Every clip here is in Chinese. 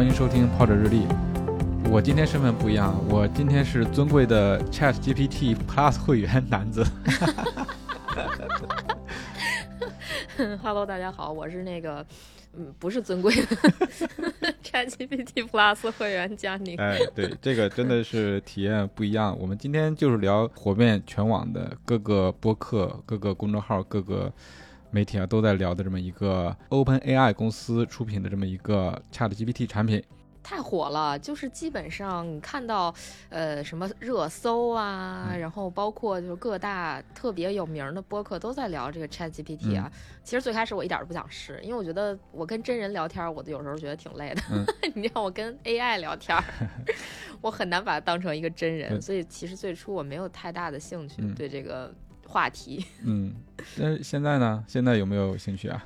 欢迎收听《泡者日历》。我今天身份不一样，我今天是尊贵的 Chat GPT Plus 会员男子。Hello，大家好，我是那个嗯，不是尊贵的 Chat GPT Plus 会员佳宁。哎，对，这个真的是体验不一样。我们今天就是聊火遍全网的各个播客、各个公众号、各个。媒体啊都在聊的这么一个 Open AI 公司出品的这么一个 Chat GPT 产品，太火了。就是基本上你看到，呃，什么热搜啊，然后包括就是各大特别有名的播客都在聊这个 Chat GPT 啊。其实最开始我一点都不想试，因为我觉得我跟真人聊天，我都有时候觉得挺累的。你让我跟 AI 聊天，我很难把它当成一个真人，所以其实最初我没有太大的兴趣对这个。话题，嗯，那现在呢？现在有没有兴趣啊？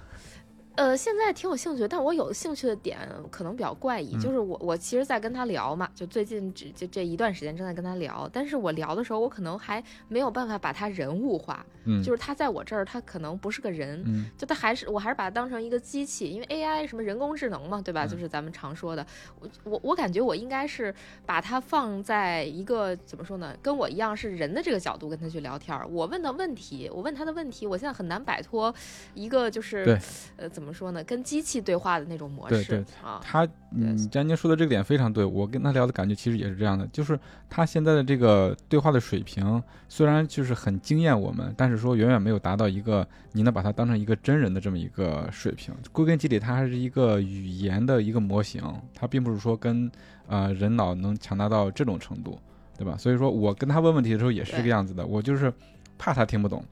呃，现在挺有兴趣，但我有兴趣的点可能比较怪异，就是我我其实，在跟他聊嘛，就最近这这这一段时间正在跟他聊，但是我聊的时候，我可能还没有办法把他人物化，嗯，就是他在我这儿，他可能不是个人，嗯，就他还是我还是把他当成一个机器，因为 AI 什么人工智能嘛，对吧？就是咱们常说的，我我我感觉我应该是把他放在一个怎么说呢，跟我一样是人的这个角度跟他去聊天儿，我问的问题，我问他的问题，我现在很难摆脱一个就是呃怎么。怎么说呢？跟机器对话的那种模式。对对啊，他，嗯，佳宁说的这个点非常对。我跟他聊的感觉其实也是这样的，就是他现在的这个对话的水平，虽然就是很惊艳我们，但是说远远没有达到一个你能把它当成一个真人的这么一个水平。归根结底，它还是一个语言的一个模型，它并不是说跟呃人脑能强大到这种程度，对吧？所以说我跟他问问题的时候也是这个样子的，我就是怕他听不懂，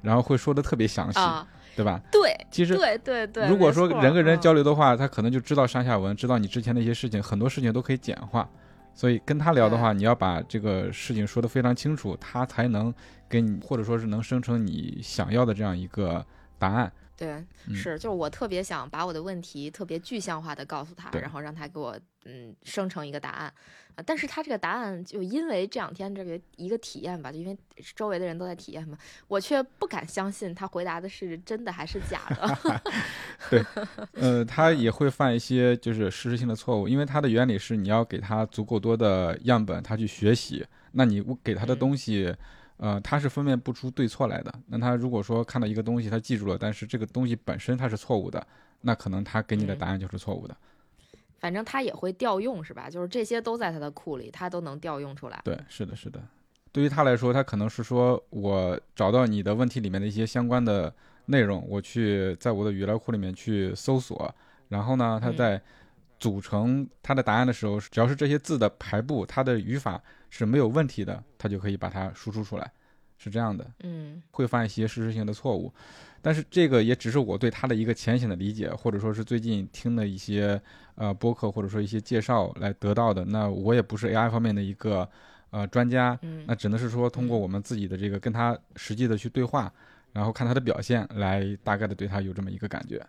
然后会说的特别详细。对吧？对，其实对对对。如果说人跟人交流的话，他可能就知道上下文，知道你之前的一些事情，很多事情都可以简化。所以跟他聊的话，你要把这个事情说得非常清楚，他才能给你，或者说是能生成你想要的这样一个答案。对，是，就是我特别想把我的问题特别具象化的告诉他，然后让他给我嗯生成一个答案。啊！但是他这个答案就因为这两天这个一个体验吧，就因为周围的人都在体验嘛，我却不敢相信他回答的是真的还是假的。对，呃，他也会犯一些就是事实性的错误，因为他的原理是你要给他足够多的样本，他去学习。那你给他的东西，呃，他是分辨不出对错来的。那他如果说看到一个东西，他记住了，但是这个东西本身它是错误的，那可能他给你的答案就是错误的。反正他也会调用，是吧？就是这些都在他的库里，他都能调用出来。对，是的，是的。对于他来说，他可能是说我找到你的问题里面的一些相关的内容，我去在我的语料库里面去搜索，然后呢，他在组成他的答案的时候，只要是这些字的排布，它的语法是没有问题的，它就可以把它输出出来，是这样的。嗯，会犯一些事实性的错误。但是这个也只是我对它的一个浅显的理解，或者说是最近听的一些呃播客或者说一些介绍来得到的。那我也不是 AI 方面的一个呃专家，那只能是说通过我们自己的这个跟他实际的去对话，然后看他的表现，来大概的对他有这么一个感觉。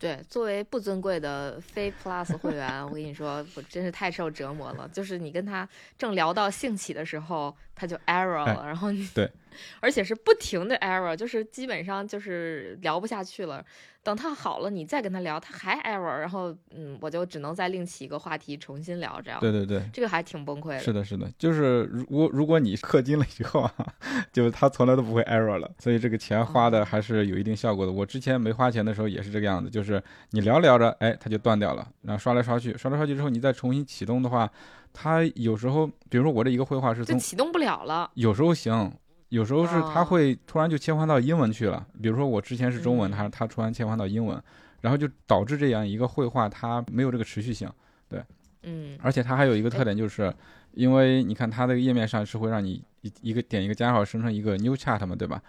对，作为不尊贵的非 Plus 会员，我跟你说，我真是太受折磨了。就是你跟他正聊到兴起的时候，他就 error 了，然后你对。而且是不停的 error，就是基本上就是聊不下去了。等他好了，你再跟他聊，他还 error，然后嗯，我就只能再另起一个话题重新聊，这样。对对对，这个还挺崩溃的。是的，是的，就是如果如果你氪金了以后啊，就是他从来都不会 error 了，所以这个钱花的还是有一定效果的。我之前没花钱的时候也是这个样子，就是你聊聊着，哎，他就断掉了，然后刷来刷去，刷来刷去之后，你再重新启动的话，他有时候，比如说我这一个绘画是从启动不了了，有时候行。有时候是他会突然就切换到英文去了，比如说我之前是中文，他他突然切换到英文，然后就导致这样一个绘画它没有这个持续性，对，嗯，而且它还有一个特点就是，因为你看它这个页面上是会让你一一个点一个加号生成一个 new chat 嘛，对吧？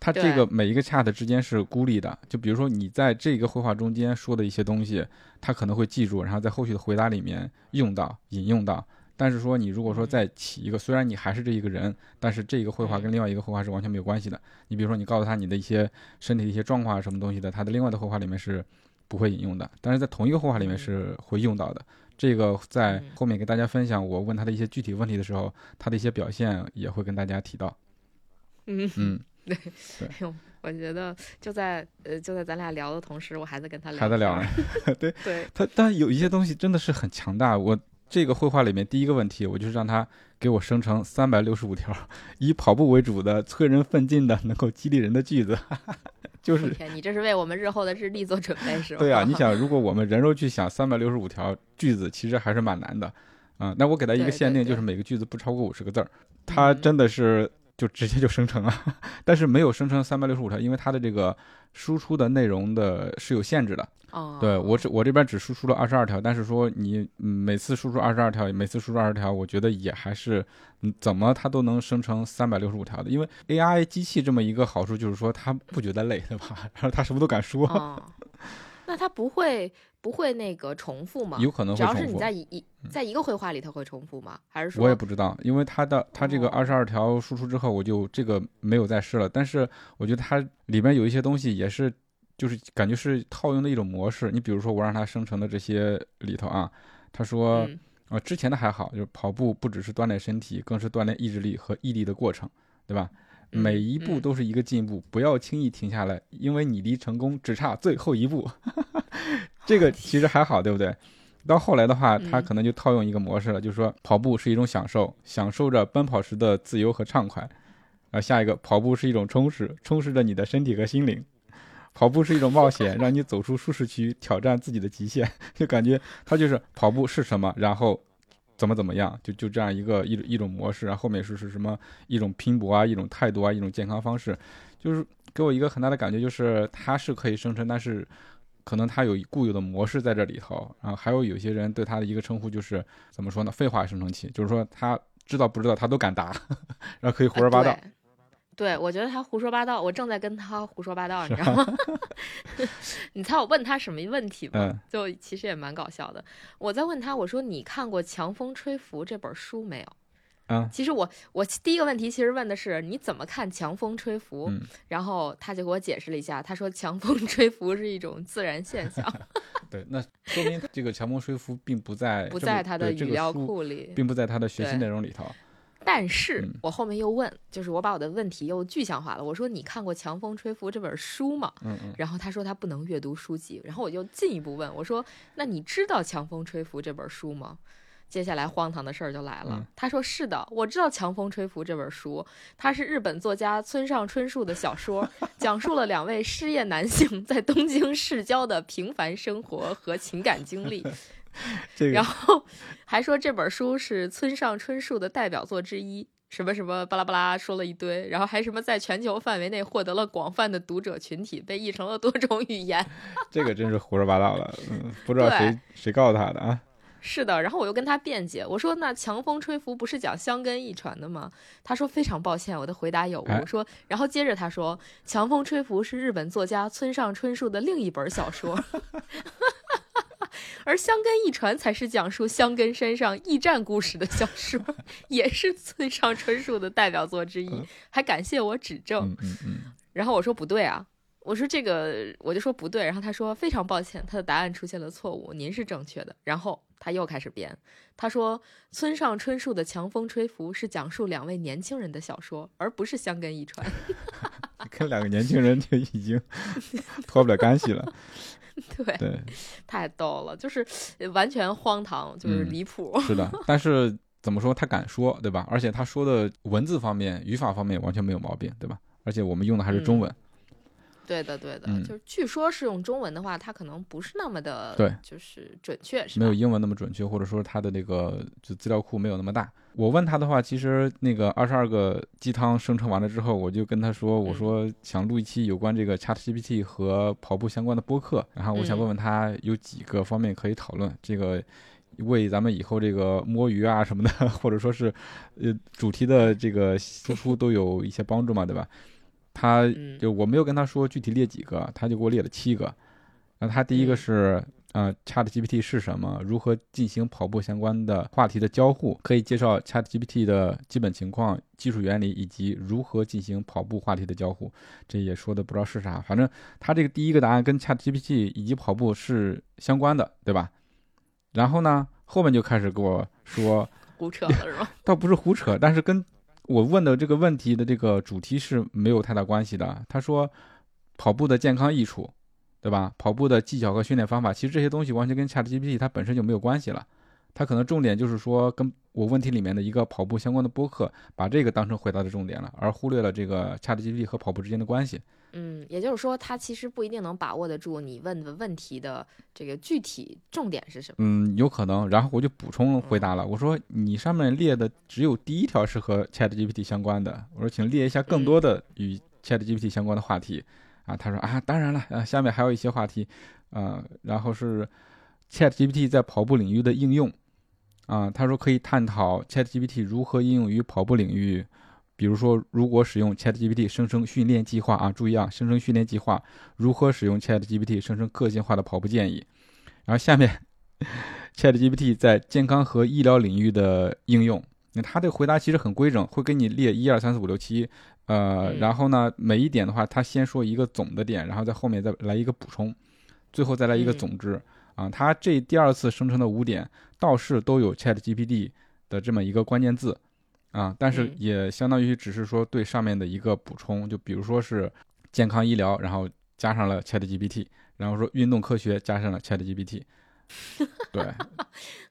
它这个每一个 chat 之间是孤立的。就比如说你在这个绘画中间说的一些东西，它可能会记住，然后在后续的回答里面用到、引用到。但是说你如果说再起一个，虽然你还是这一个人，但是这一个绘画跟另外一个绘画是完全没有关系的。你比如说你告诉他你的一些身体的一些状况什么东西的，他的另外的绘画里面是不会引用的，但是在同一个绘画里面是会用到的。这个在后面给大家分享我问他的一些具体问题的时候，他的一些表现也会跟大家提到。嗯嗯，对对，我觉得就在呃就在咱俩聊的同时，我还在跟他聊，还在聊呢。对对，他但有一些东西真的是很强大，我。这个绘画里面第一个问题，我就是让他给我生成三百六十五条以跑步为主的催人奋进的、能够激励人的句子。就是你这是为我们日后的日历做准备是吧？对啊，你 想，如果我们人肉去想三百六十五条句子，其实还是蛮难的啊。那我给他一个限定，就是每个句子不超过五十个字儿，他真的是就直接就生成了，但是没有生成三百六十五条，因为它的这个输出的内容的是有限制的。哦，对我只我这边只输出了二十二条，但是说你每次输出二十二条，每次输出二十条，我觉得也还是，嗯，怎么它都能生成三百六十五条的，因为 AI 机器这么一个好处就是说它不觉得累，对吧？然后它什么都敢说。哦，那它不会不会那个重复吗？有可能会重复。只要是你在一在一个绘画里，它会重复吗？还是说？我也不知道，因为它的它这个二十二条输出之后，我就这个没有再试了。但是我觉得它里边有一些东西也是。就是感觉是套用的一种模式。你比如说，我让它生成的这些里头啊，他说，呃，之前的还好，就是跑步不只是锻炼身体，更是锻炼意志力和毅力的过程，对吧？每一步都是一个进步，不要轻易停下来，因为你离成功只差最后一步。这个其实还好，对不对？到后来的话，他可能就套用一个模式了，就是说，跑步是一种享受，享受着奔跑时的自由和畅快。啊，下一个，跑步是一种充实，充实着你的身体和心灵。跑步是一种冒险，让你走出舒适区，挑战自己的极限。就感觉他就是跑步是什么，然后怎么怎么样，就就这样一个一一种模式。然后后面是是什么一种拼搏啊，一种态度啊，一种健康方式，就是给我一个很大的感觉，就是它是可以生成，但是可能它有固有的模式在这里头。然后还有有些人对他的一个称呼就是怎么说呢？废话生成器，就是说他知道不知道他都敢答，然后可以胡说八道。对，我觉得他胡说八道，我正在跟他胡说八道，你知道吗？你猜我问他什么问题吗？就其实也蛮搞笑的。我在问他，我说你看过《强风吹拂》这本书没有？嗯，其实我我第一个问题其实问的是你怎么看强风吹拂，然后他就给我解释了一下，他说强风吹拂是一种自然现象。对，那说明这个强风吹拂并不在不在他的语料库里，并不在他的学习内容里头。但是我后面又问，就是我把我的问题又具象化了。我说：“你看过《强风吹拂》这本书吗？”嗯嗯。然后他说他不能阅读书籍。然后我就进一步问我说：“那你知道《强风吹拂》这本书吗？”接下来荒唐的事儿就来了。他说：“是的，我知道《强风吹拂》这本书，它是日本作家村上春树的小说，讲述了两位失业男性在东京市郊的平凡生活和情感经历。” 然后还说这本书是村上春树的代表作之一，什么什么巴拉巴拉说了一堆，然后还什么在全球范围内获得了广泛的读者群体，被译成了多种语言。这个真是胡说八道了，嗯，不知道谁谁告诉他的啊？是的，然后我又跟他辩解，我说那强风吹拂不是讲香根一传的吗？他说非常抱歉，我的回答有误。说，然后接着他说，强风吹拂是日本作家村上春树的另一本小说。而香根一传才是讲述香根山上驿站故事的小说，也是村上春树的代表作之一。还感谢我指正，然后我说不对啊，我说这个我就说不对，然后他说非常抱歉，他的答案出现了错误，您是正确的。然后他又开始编，他说村上春树的《强风吹拂》是讲述两位年轻人的小说，而不是香根一传。跟两个年轻人就已经 脱不了干系了。对对，太逗了，就是完全荒唐，就是离谱。是的，但是怎么说，他敢说，对吧？而且他说的文字方面、语法方面完全没有毛病，对吧？而且我们用的还是中文。对的，对的，就是据说是用中文的话，它可能不是那么的，对，就是准确，没有英文那么准确，或者说它的那个就资料库没有那么大。我问他的话，其实那个二十二个鸡汤生成完了之后，我就跟他说，我说想录一期有关这个 ChatGPT 和跑步相关的播客，然后我想问问他有几个方面可以讨论，这个为咱们以后这个摸鱼啊什么的，或者说是呃主题的这个输出都有一些帮助嘛，对吧？他嗯就我没有跟他说具体列几个，他就给我列了七个。然后他第一个嗯是呃，Chat GPT 是什么？如何进行跑步相关的话题的交互？可以介绍 Chat GPT 的基本情况、技术原理以及如何进行跑步话题的交互。这也说的不知道是啥，反正他这个第一个答案跟 Chat GPT 以及跑步是相关的，对吧？然后呢，后面就开始给我说，胡扯了是吗？倒不是胡扯，但是跟我问的这个问题的这个主题是没有太大关系的。他说，跑步的健康益处，对吧？跑步的技巧和训练方法，其实这些东西完全跟 ChatGPT 它本身就没有关系了。它可能重点就是说，跟我问题里面的一个跑步相关的播客，把这个当成回答的重点了，而忽略了这个 ChatGPT 和跑步之间的关系。嗯，也就是说，它其实不一定能把握得住你问的问题的这个具体重点是什么。嗯，有可能。然后我就补充回答了，我说你上面列的只有第一条是和 ChatGPT 相关的，我说请列一下更多的与 ChatGPT 相关的话题。啊，他说啊，当然了，啊，下面还有一些话题，啊，然后是 ChatGPT 在跑步领域的应用，啊，他说可以探讨 ChatGPT 如何应用于跑步领域，比如说如果使用 ChatGPT 生成训练计划啊，注意啊，生成训练计划如何使用 ChatGPT 生成个性化的跑步建议，然后下面 ChatGPT 在健康和医疗领域的应用，那他这个回答其实很规整，会给你列一二三四五六七。呃，嗯。然后呢，每一点的话，他先说一个总的点，然后在后面再来一个补充，最后再来一个嗯。总之。啊，他这第二次生成的五点倒是都有 Chat GPT 的这么一个关键字，啊，但是嗯。也相当于只是说对上面的一个补充，就比如说是健康医疗，然后加上了 Chat GPT，然后说运动科学加上了 Chat GPT，对。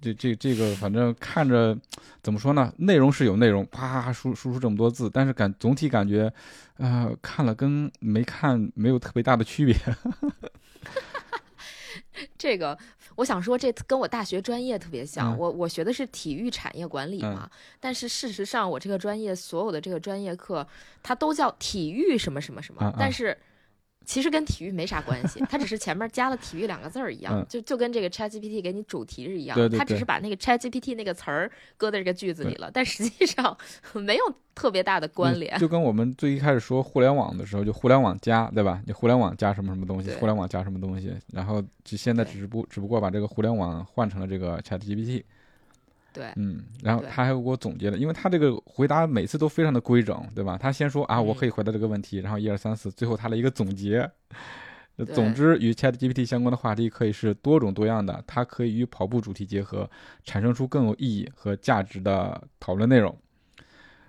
这这这个反正看着怎么说呢？内容是有内容，啪输输出这么多字，但是感总体感觉，呃，看了跟没看没有特别大的区别。这个我想说，这跟我大学专业特别像。嗯我我学的是体育产业管理嘛，但是事实上，我这个专业所有的这个专业课，它都叫体育什么什么什么，但是。其实跟体育没啥关系，它只是前面加了“体育”两个字儿一样，嗯就就跟这个 ChatGPT 给你主题是一样，对对对它只是把那个 ChatGPT 那个词儿搁在这个句子里了，但实际上 没有特别大的关联。就跟我们最一开始说互联网的时候，就互联网加，对吧？你互联网加什么什么东西，互联网加什么东西，然后就现在对只不只不过把这个互联网换成了这个 Chat GPT。对，嗯，然后他还给我总结了，因为他这个回答每次都非常的规整，对吧？他先说啊，我嗯可以回答这个问题，然后一二三四，最后他的一个总结。总之，与 ChatGPT 相关的话题可以是多种多样的，它可以与跑步主题结合，产生出更有意义和价值的讨论内容。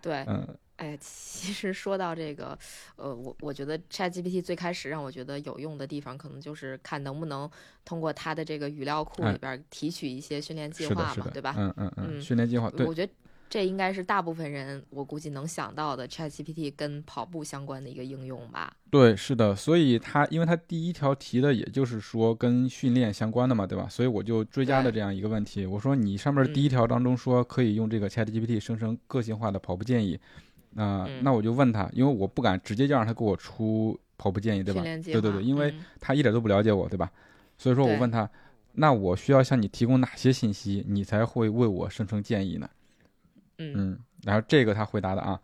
对，嗯，哎，其实说到这个，呃，我我觉得 ChatGPT 最开始让我觉得有用的地方，可能就是看能不能通过它的这个语料库哎里边提取一些训练计，划嘛，对吧？嗯嗯嗯，嗯训练计划对我觉得这应该是大部分人我估计能想到的 ChatGPT 跟跑步相关的一个应用吧。对，是的，所以它因为它第一条提的也就是说跟训练相关的嘛，对吧？所以我就追加了这样一个问题，我说你上面第一嗯条当中说可以用这个 ChatGPT 生成个性化的跑步建议，那那我就问他，因为我不敢直接就让他给我出跑步建议，对吧对对对，因为嗯他一点都不了解我，对吧？所以说我问他，那我需要向你提供哪些信息，你才会为我生成建议呢？嗯嗯，然后这个他回答的啊，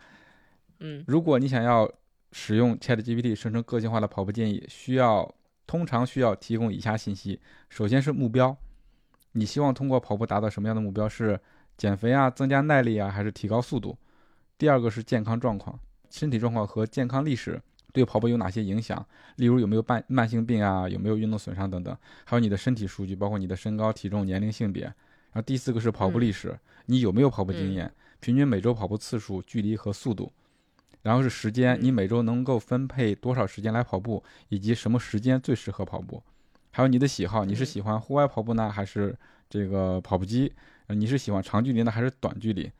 嗯如果你想要使用 ChatGPT 生成个性化的跑步建议，需要通常需要提供以下信息：首先是目标，你希望通过跑步达到什么样的目标？是减肥啊、增加耐力啊，还是提高速度？第二个是健康状况，身体状况和健康历史对跑步有哪些影响？例如有没有慢慢性病啊，有没有运动损伤等等，还有你的身体数据，包括你的身高、体重、年龄、性别。然后第四个是跑步历史，你有没有跑步经验？平均每周跑步次数、距离和速度。然后是时间，嗯你每周能够分配多少时间来跑步，以及什么时间最适合跑步。还有你的喜好，你是嗯喜欢户外跑步呢，还是这个跑步机？呃你是喜欢长距离呢，还是短距离？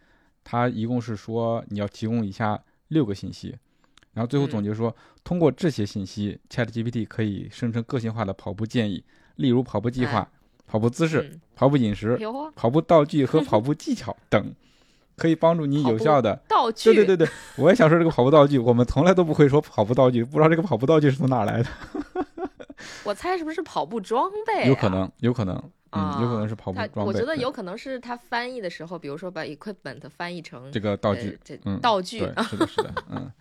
它一共是说你要提供以下六个信息，然后最后总结说，通过这些信息，ChatGPT 可以生成个性化的跑步建议，例如跑步计划、哎。跑步姿势、嗯。跑步饮食、啊，跑步道具和 跑步技巧等，可以帮助你有效的。道具，对对对对，我也想说这个跑步道具，我们从来都不会说跑步道具，不知道这个跑步道具是从哪儿来的，我猜是不是跑步装备、有可。能，有可能，嗯，有可啊能是跑步他装备。我觉得有可能是他翻译的时候，比如说把 equipment 翻译成这个道具，呃这嗯道具对，是的，是的，嗯，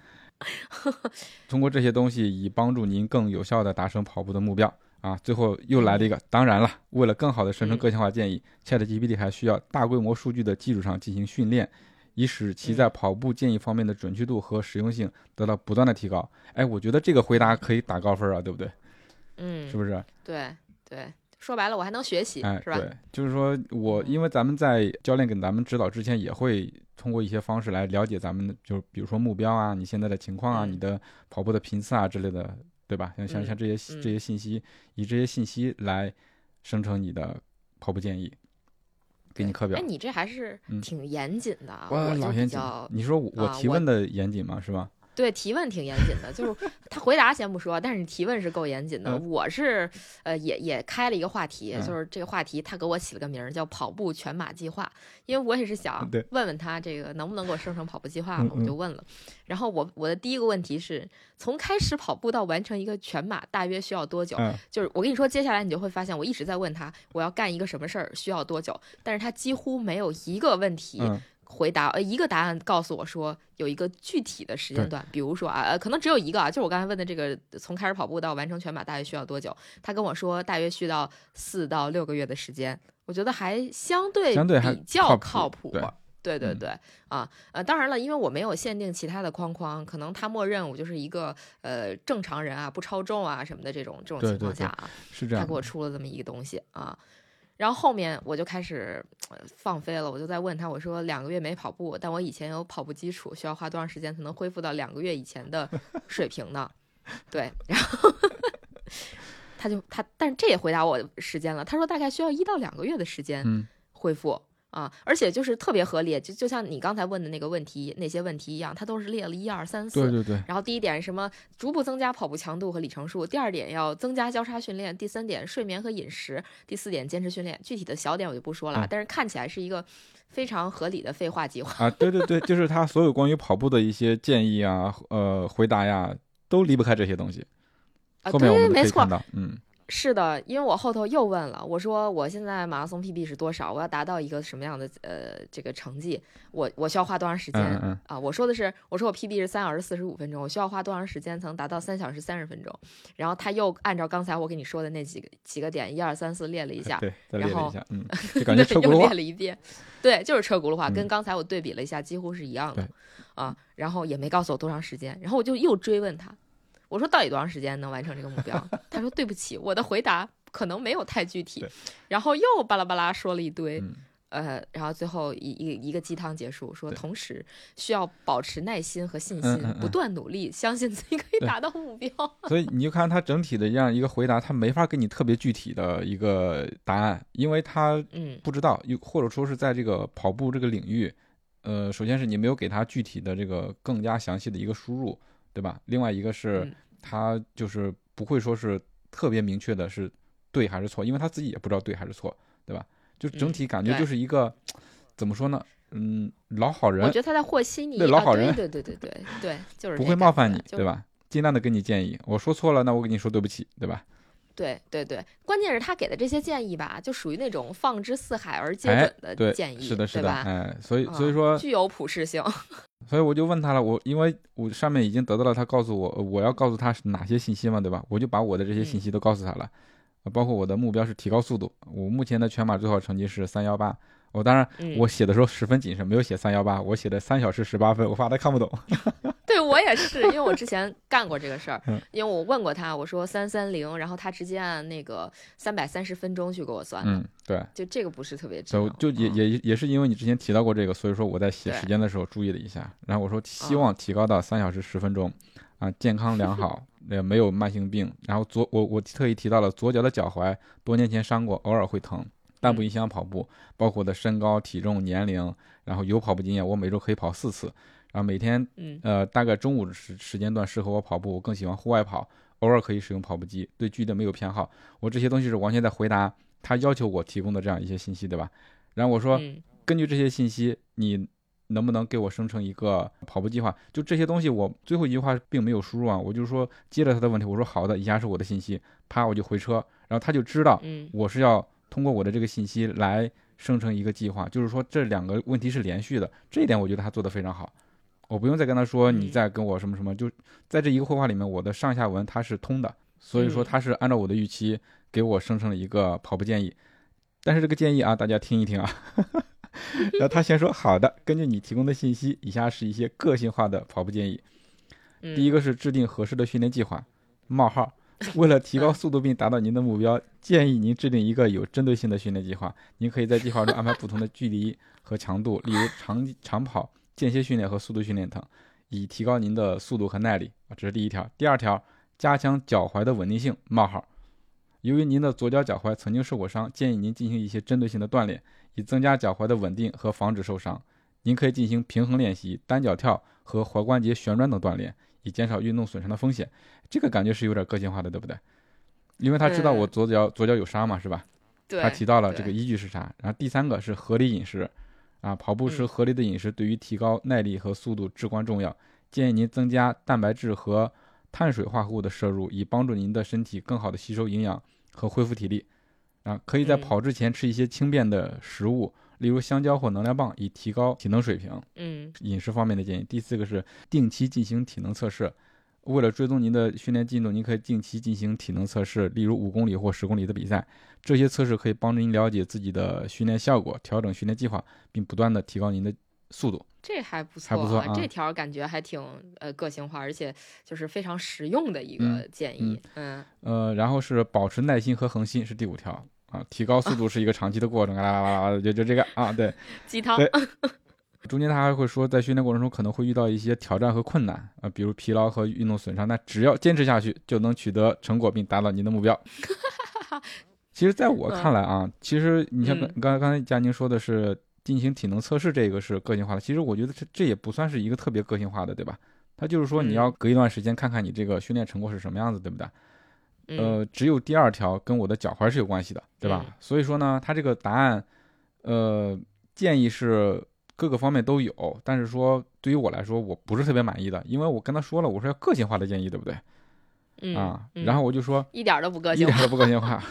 通过这些东西，以帮助您更有效的达成跑步的目标啊。最后又来了一个，当然了，为了更好的生成个性化建议，ChatGPT 还需要大规模数据的基础上进行训练，以使其在跑步建议方面的准确度和实用性得到不断的提高。哎，我觉得这个回答可以打高分啊，对不对？嗯，是不是？对对。说白了，我还能学习，哎，是吧？对，就是说我，因为咱们在教练给咱们指导之前，也会通过一些方式来了解咱们的，就比如说目标啊，你现在的情况啊，你的跑步的频次啊之类的，对吧？像像像这些这些信息，以这些信息来生成你的跑步建议，给你课表。哎，你这还是挺严谨的，我老严谨。你说我提问的严谨吗？是吧？对提问挺严谨的，就是 他回答先不说，但是你提问是够严谨的。我是呃也也开了一个话题，就是这个话题他给我起了个名儿叫“跑步全马计划”，因为我也是想问问他这个能不能给我生成跑步计划嘛，我就问了。然后我我的第一个问题是从开始跑步到完成一个全马大约需要多久？就是我跟你说，接下来你就会发现我一直在问他我要干一个什么事儿需要多久，但是他几乎没有一个问题。回答呃一个答案告诉我说有一个具体的时间段，比如说啊呃可能只有一个啊，就是我刚才问的这个从开始跑步到完成全马大约需要多久？他跟我说大约需要四到六个月的时间，我觉得还相对相对比较靠谱。对对对啊呃当然了，因为我没有限定其他的框框，可能他默认我就是一个呃正常人啊，不超重啊什么的这种这种情况下啊，是这样，他给我出了这么一个东西啊。然后后面我就开始放飞了，我就在问他，我说两个月没跑步，但我以前有跑步基础，需要花多长时间才能恢复到两个月以前的 水平呢？对，然后 他就他，但是这也回答我时间了，他说大概需要一到两个月的时间恢复。啊，而且就是特别合理，就就像你刚才问的那个问题，那些问题一样，它都是列了一二三四。对对对。然后第一点什么，逐步增加跑步强度和里程数；第二点要增加交叉训练；第三点睡眠和饮食；第四点坚持训练。具体的小点我就不说了，但是看起来是一个非常合理的废话计划。啊，对对对，就是他所有关于跑步的一些建议啊，呃，回答呀，都离不开这些东西。后面我们可以看到，嗯。是的，因为我后头又问了，我说我现在马拉松 PB 是多少？我要达到一个什么样的呃这个成绩？我我需要花多长时间啊？我说的是，我说我 PB 是三小时四十五分钟，我需要花多长时间才能达到三小时三十分钟？然后他又按照刚才我跟你说的那几个几个点，一二三四列了一下，对，然后嗯，就感觉车轱辘，又列了一遍，对，就是车轱辘话，跟刚才我对比了一下，几乎是一样的啊。然后也没告诉我多长时间，然后我就又追问他。我说到底多长时间能完成这个目标？他说对不起，我的回答可能没有太具体。然后又巴拉巴拉说了一堆，呃，然后最后一一一个鸡汤结束，说同时需要保持耐心和信心，不断努力，相信自己可以达到目标。所以你就看他整体的这样一个回答，他没法给你特别具体的一个答案，因为他不知道，又或者说是在这个跑步这个领域，呃，首先是你没有给他具体的这个更加详细的一个输入，对吧？另外一个是。他就是不会说是特别明确的是对还是错，因为他自己也不知道对还是错，对吧？就整体感觉就是一个怎么说呢？嗯，老好人。我觉得他在和稀泥。对，老好人。对对对对对，就是不会冒犯你，对吧？尽量的给你建议，我说错了，那我跟你说对不起，对吧？对对对，关键是他给的这些建议吧，就属于那种放之四海而皆准的建议，是的，是的，哎，所以所以说具有普适性。所以我就问他了，我因为我上面已经得到了他告诉我我要告诉他哪些信息嘛，对吧？我就把我的这些信息都告诉他了，包括我的目标是提高速度，我目前的全马最好成绩是三幺八。我当然，我写的时候十分谨慎，没有写三幺八，我写的三小时十八分，我怕他看不懂。对我也是，因为我之前干过这个事儿，因为我问过他，我说三三零，然后他直接按那个三百三十分钟去给我算嗯，对，就这个不是特别就就也也也是因为你之前提到过这个，所以说我在写时间的时候注意了一下。然后我说希望提高到三小时十分钟，啊，健康良好，也没有慢性病。然后左我我特意提到了左脚的脚踝，多年前伤过，偶尔会疼。但不影响跑步，包括我的身高、体重、年龄，然后有跑步经验，我每周可以跑四次，然后每天，呃，大概中午时时间段适合我跑步，我更喜欢户外跑，偶尔可以使用跑步机，对距离没有偏好。我这些东西是完全在回答他要求我提供的这样一些信息，对吧？然后我说，根据这些信息，你能不能给我生成一个跑步计划？就这些东西，我最后一句话并没有输入啊，我就是说接着他的问题，我说好的，以下是我的信息，啪，我就回车，然后他就知道我是要。通过我的这个信息来生成一个计划，就是说这两个问题是连续的，这一点我觉得他做的非常好，我不用再跟他说你嗯再跟我什么什么，就在这一个绘画里面，我的上下文它是通的，所以说嗯它是按照我的预期给我生成了一个跑步建议。但是这个建议啊，大家听一听啊。然后他先说好的，根据你提供的信息，以下是一些个性化的跑步建议。嗯第一个是制定合适的训练计划。冒号，为了提高速度并达到您的目标，建议您制定一个有针对性的训练计划。您可以在计划中安排不同的距离和强度，例如长长跑、间歇训练和速度训练等，以提高您的速度和耐力啊。这是第一条。第二条，加强脚踝的稳定性。冒号，由于您的左脚脚踝曾经受过伤，建议您进行一些针对性的锻炼，以增加脚踝的稳定和防止受伤。您可以进行平衡练习、单脚跳和踝关节旋转等锻炼，以减少运动损伤的风险。这个感觉是有点个性化的，对不对？因为他知道我嗯左脚、左脚有伤嘛，是吧？对，他提到了这个依据是啥。然后第三个是合理饮食，啊，跑步时嗯合理的饮食对于提高耐力和速度至关重要。建议您增加蛋白质和碳水化合物的摄入，以帮助您的身体更好的吸收营养和恢复体力。啊，可以在嗯跑之前吃一些轻便的食物，例如香蕉或能量棒，以提高体能水平。嗯饮食方面的建议。第四个是定期进行体能测试。为了追踪您的训练进度，您可以定期进行体能测试，例如五公里或十公里的比赛。这些测试可以帮助您了解自己的训练效果，调整训练计划，并不断的提高您的速度。这还不错，还不错啊这条感觉还挺呃个性化，而且就是非常实用的一个嗯建议。嗯呃，然后是保持耐心和恒心是第五条啊，提高速度是一个长期的过程，啦啦啦啦，就就这个啊，对。鸡汤。对中间他还会说，在训练过程中可能会遇到一些挑战和困难啊，比如疲劳和运动损伤，那只要坚持下去，就能取得成果并达到您的目标。其实，在我看来啊，其实你像刚嗯刚刚才佳宁说的是进行体能测试，这个是个性化的。其实我觉得这这也不算是一个特别个性化的，对吧？他就是说你嗯要隔一段时间看看你这个训练成果是什么样子，对不对？嗯呃，只有第二条跟我的脚踝是有关系的，对吧？嗯所以说呢，他这个答案，呃，建议是各个方面都有，但是说对于我来说，我不是特别满意的，因为我跟他说了，我说要个性化的建议，对不对？嗯啊，嗯然后我就说一点儿都不个性化，一点都不个性化，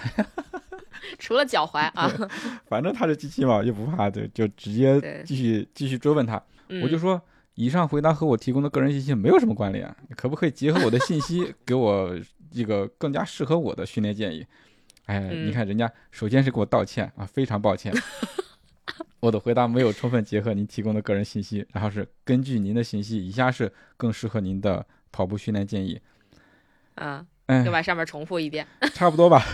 除了脚踝 啊。反正他是机器嘛，又不怕，对，就直接继续继续追问他，我就嗯说。以上回答和我提供的个人信息没有什么关联，可不可以结合我的信息，给我这个更加适合我的训练建议？哎，你嗯看人家首先是给我道歉啊，非常抱歉，我的回答没有充分结合您提供的个人信息，然后是根据您的信息，以下是更适合您的跑步训练建议。嗯，哎又，把上面重复一遍，差不多吧。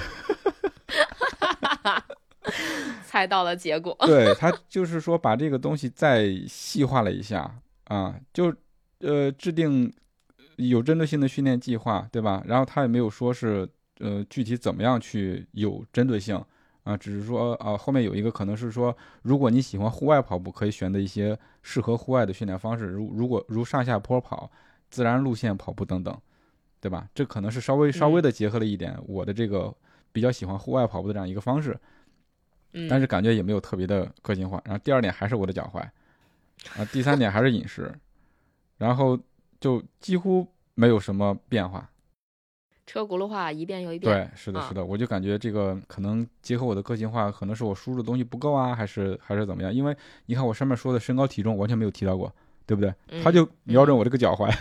猜到了结果。对他就是说把这个东西再细化了一下啊，就呃制定有针对性的训练计划，对吧？然后他也没有说是呃具体怎么样去有针对性啊，只是说啊后面有一个可能是说，如果你喜欢户外跑步，可以选择一些适合户外的训练方式，如如果如上下坡跑、自然路线跑步等等，对吧？这可能是稍微稍微的结合了一点我的这个比较喜欢户外跑步的这样一个方式。嗯，但是感觉也没有特别的个性化。然后第二点还是我的脚踝，啊，第三点还是饮食，然后就几乎没有什么变化。车轱辘话一遍又一遍。对，是的，啊是的，我就感觉这个可能结合我的个性化，可能是我输入的东西不够啊，还是还是怎么样？因为你看我上面说的身高体重完全没有提到过，对不对？嗯他就瞄准我这个脚踝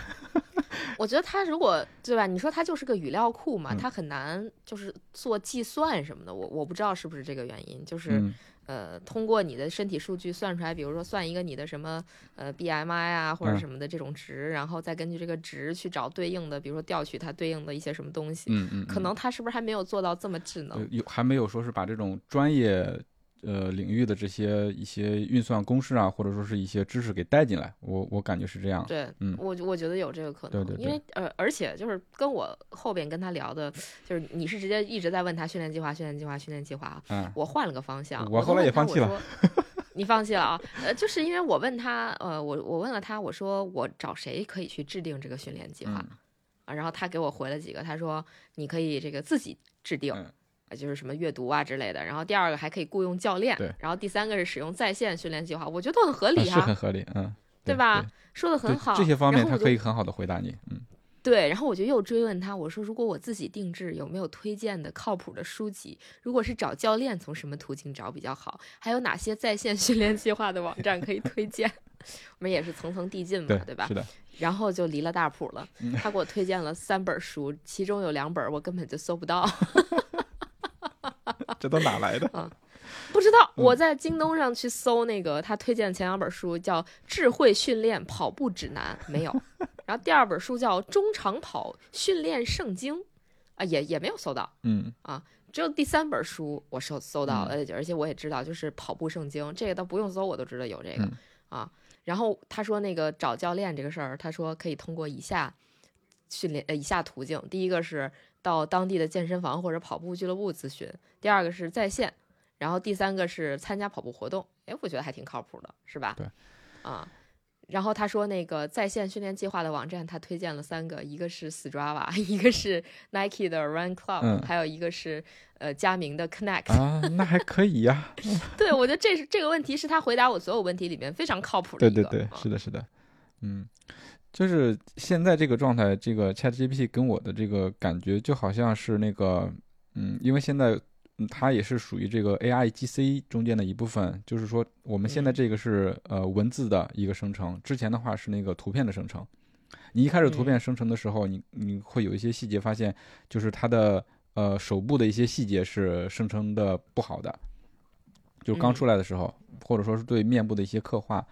我觉得他如果对吧？你说他就是个语料库嘛，嗯他很难就是做计算什么的。我我不知道是不是这个原因，就是、嗯呃，通过你的身体数据算出来，比如说算一个你的什么呃 BMI 啊或者嗯什么的这种值，然后再根据这个值去找对应的，比如说调取它对应的一些什么东西。嗯嗯，可能他是不是还没有做到这么智呃能？有还没有说是把这种专业呃领域的这些一些运算公式啊，或者说是一些知识给带进来，我我感觉是这样。对，嗯我我觉得有这个可能，对对因为呃，而且就是跟我后边跟他聊的，就是你是直接一直在问他训练计划、训练计划、训练计划啊，嗯我换了个方向，我后来也放弃了。你放弃了啊？呃，就是因为我问他，呃，我我问了他，我说我找谁可以去制定这个训练计划、嗯啊？然后他给我回了几个，他说你可以这个自己制定。就是什么阅读啊之类的，然后第二个还可以雇佣教练对，然后第三个是使用在线训练计划，我觉得都很合理啊很合理，嗯，对吧对说的很好。这些方面他可以很好的回答你，嗯对，然后我就又追问他，我说如果我自己定制，有没有推荐的靠谱的书籍？如果是找教练，从什么途径找比较好？还有哪些在线训练计划的网站可以推荐？我们也是层层递进嘛，对吧？是的。然后就离了大谱了。他给我推荐了三本书，其中有两本我根本就搜不到。这都哪来的？啊，不知道。我在京东上去搜那个他推荐的前两本书，叫《智慧训练跑步指南》，没有。然后第二本书叫《中长跑训练圣经》，啊，也也没有搜到。嗯。啊，只有第三本书我搜搜到了，而且我也知道，就是《跑步圣经》，这个倒不用搜，我都知道有这个啊。然后他说那个找教练这个事儿，他说可以通过以下训练呃以下途径：第一个是到当地的健身房或者跑步俱乐部咨询；第二个是在线；然后第三个是参加跑步活动。哎，我觉得还挺靠谱的，是吧？对，啊。然后他说那个在线训练计划的网站，他推荐了三个，一个是 Strava，一个是 Nike 的 Run Club，还有一个是呃佳明的 Connect。啊，那还可以呀。对，我觉得这是这个问题是他回答我所有问题里面非常靠谱的。对对对，是的，是的。嗯，就是现在这个状态，这个 ChatGPT 跟我的这个感觉就好像是那个，嗯，因为现在。它也是属于这个 A I G C 中间的一部分，就是说我们现在这个是呃文字的一个生成，之前的话是那个图片的生成。你一开始图片生成的时候，你你会有一些细节发现，就是它的呃手部的一些细节是生成的不好的，就刚出来的时候，或者说是对面部的一些刻画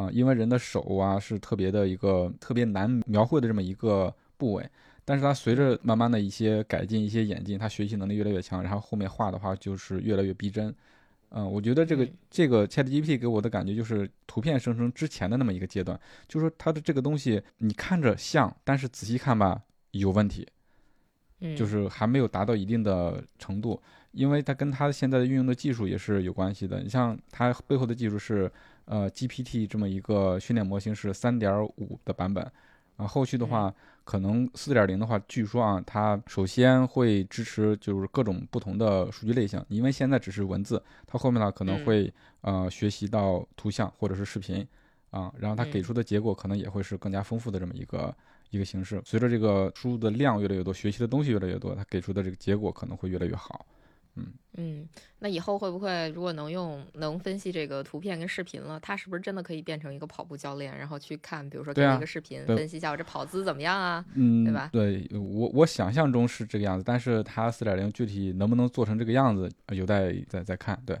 啊，因为人的手啊是特别的一个特别难描绘的这么一个部位。但是它随着慢慢的一些改进、一些演进，它学习能力越来越强，然后后面画的话就是越来越逼真。嗯，我觉得这个这个 ChatGPT 给我的感觉就是图片生成之前的那么一个阶段，就是说它的这个东西你看着像，但是仔细看吧有问题，就是还没有达到一定的程度，因为它跟它现在的运用的技术也是有关系的。你像它背后的技术是呃 GPT 这么一个训练模型是三点五的版本。啊，后续的话，可能四点零的话，据说啊，它首先会支持就是各种不同的数据类型，因为现在只是文字，它后面呢可能会呃学习到图像或者是视频，啊，然后它给出的结果可能也会是更加丰富的这么一个一个形式。随着这个输入的量越来越多，学习的东西越来越多，它给出的这个结果可能会越来越好。嗯嗯，那以后会不会如果能用能分析这个图片跟视频了，他是不是真的可以变成一个跑步教练，然后去看，比如说给一个视频分析一下我这跑姿怎么样啊？嗯，对吧？对我我想象中是这个样子，但是它四点零具体能不能做成这个样子，有待再再看。对，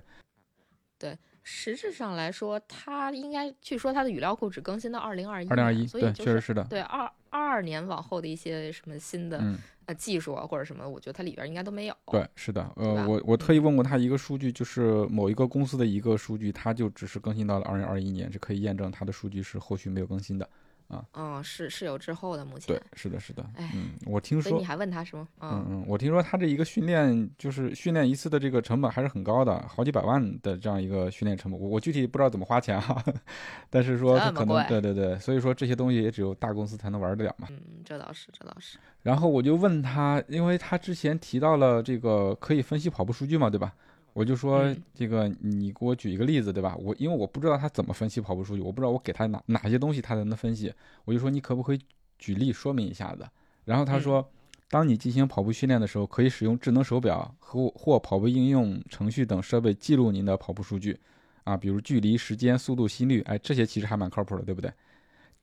对，实质上来说，它应该据说它的语料库只更新到二零二一，二零二一，对，确实是的。对，二二二年往后的一些什么新的呃。技术啊，或者什么，我觉得它里边应该都没有。对，是的，呃，我我特意问过他一个数据，就是某一个公司的一个数据，它就只是更新到了二零二一年，是可以验证它的数据是后续没有更新的。啊，嗯，是是有滞后的，目前对，是的，是的，嗯，我听说，你还问他是吗？嗯嗯，我听说他这一个训练，就是训练一次的这个成本还是很高的，好几百万的这样一个训练成本，我我具体不知道怎么花钱哈，但是说可能，对对对，所以说这些东西也只有大公司才能玩得了嘛。嗯，这倒是，这倒是。然后我就问他，因为他之前提到了这个可以分析跑步数据嘛，对吧？我就说这个，你给我举一个例子，对吧？我因为我不知道他怎么分析跑步数据，我不知道我给他哪哪些东西他才能分析。我就说你可不可以举例说明一下子？然后他说，当你进行跑步训练的时候，可以使用智能手表和或跑步应用程序等设备记录您的跑步数据，啊，比如距离、时间、速度、心率，哎，这些其实还蛮靠谱的，对不对？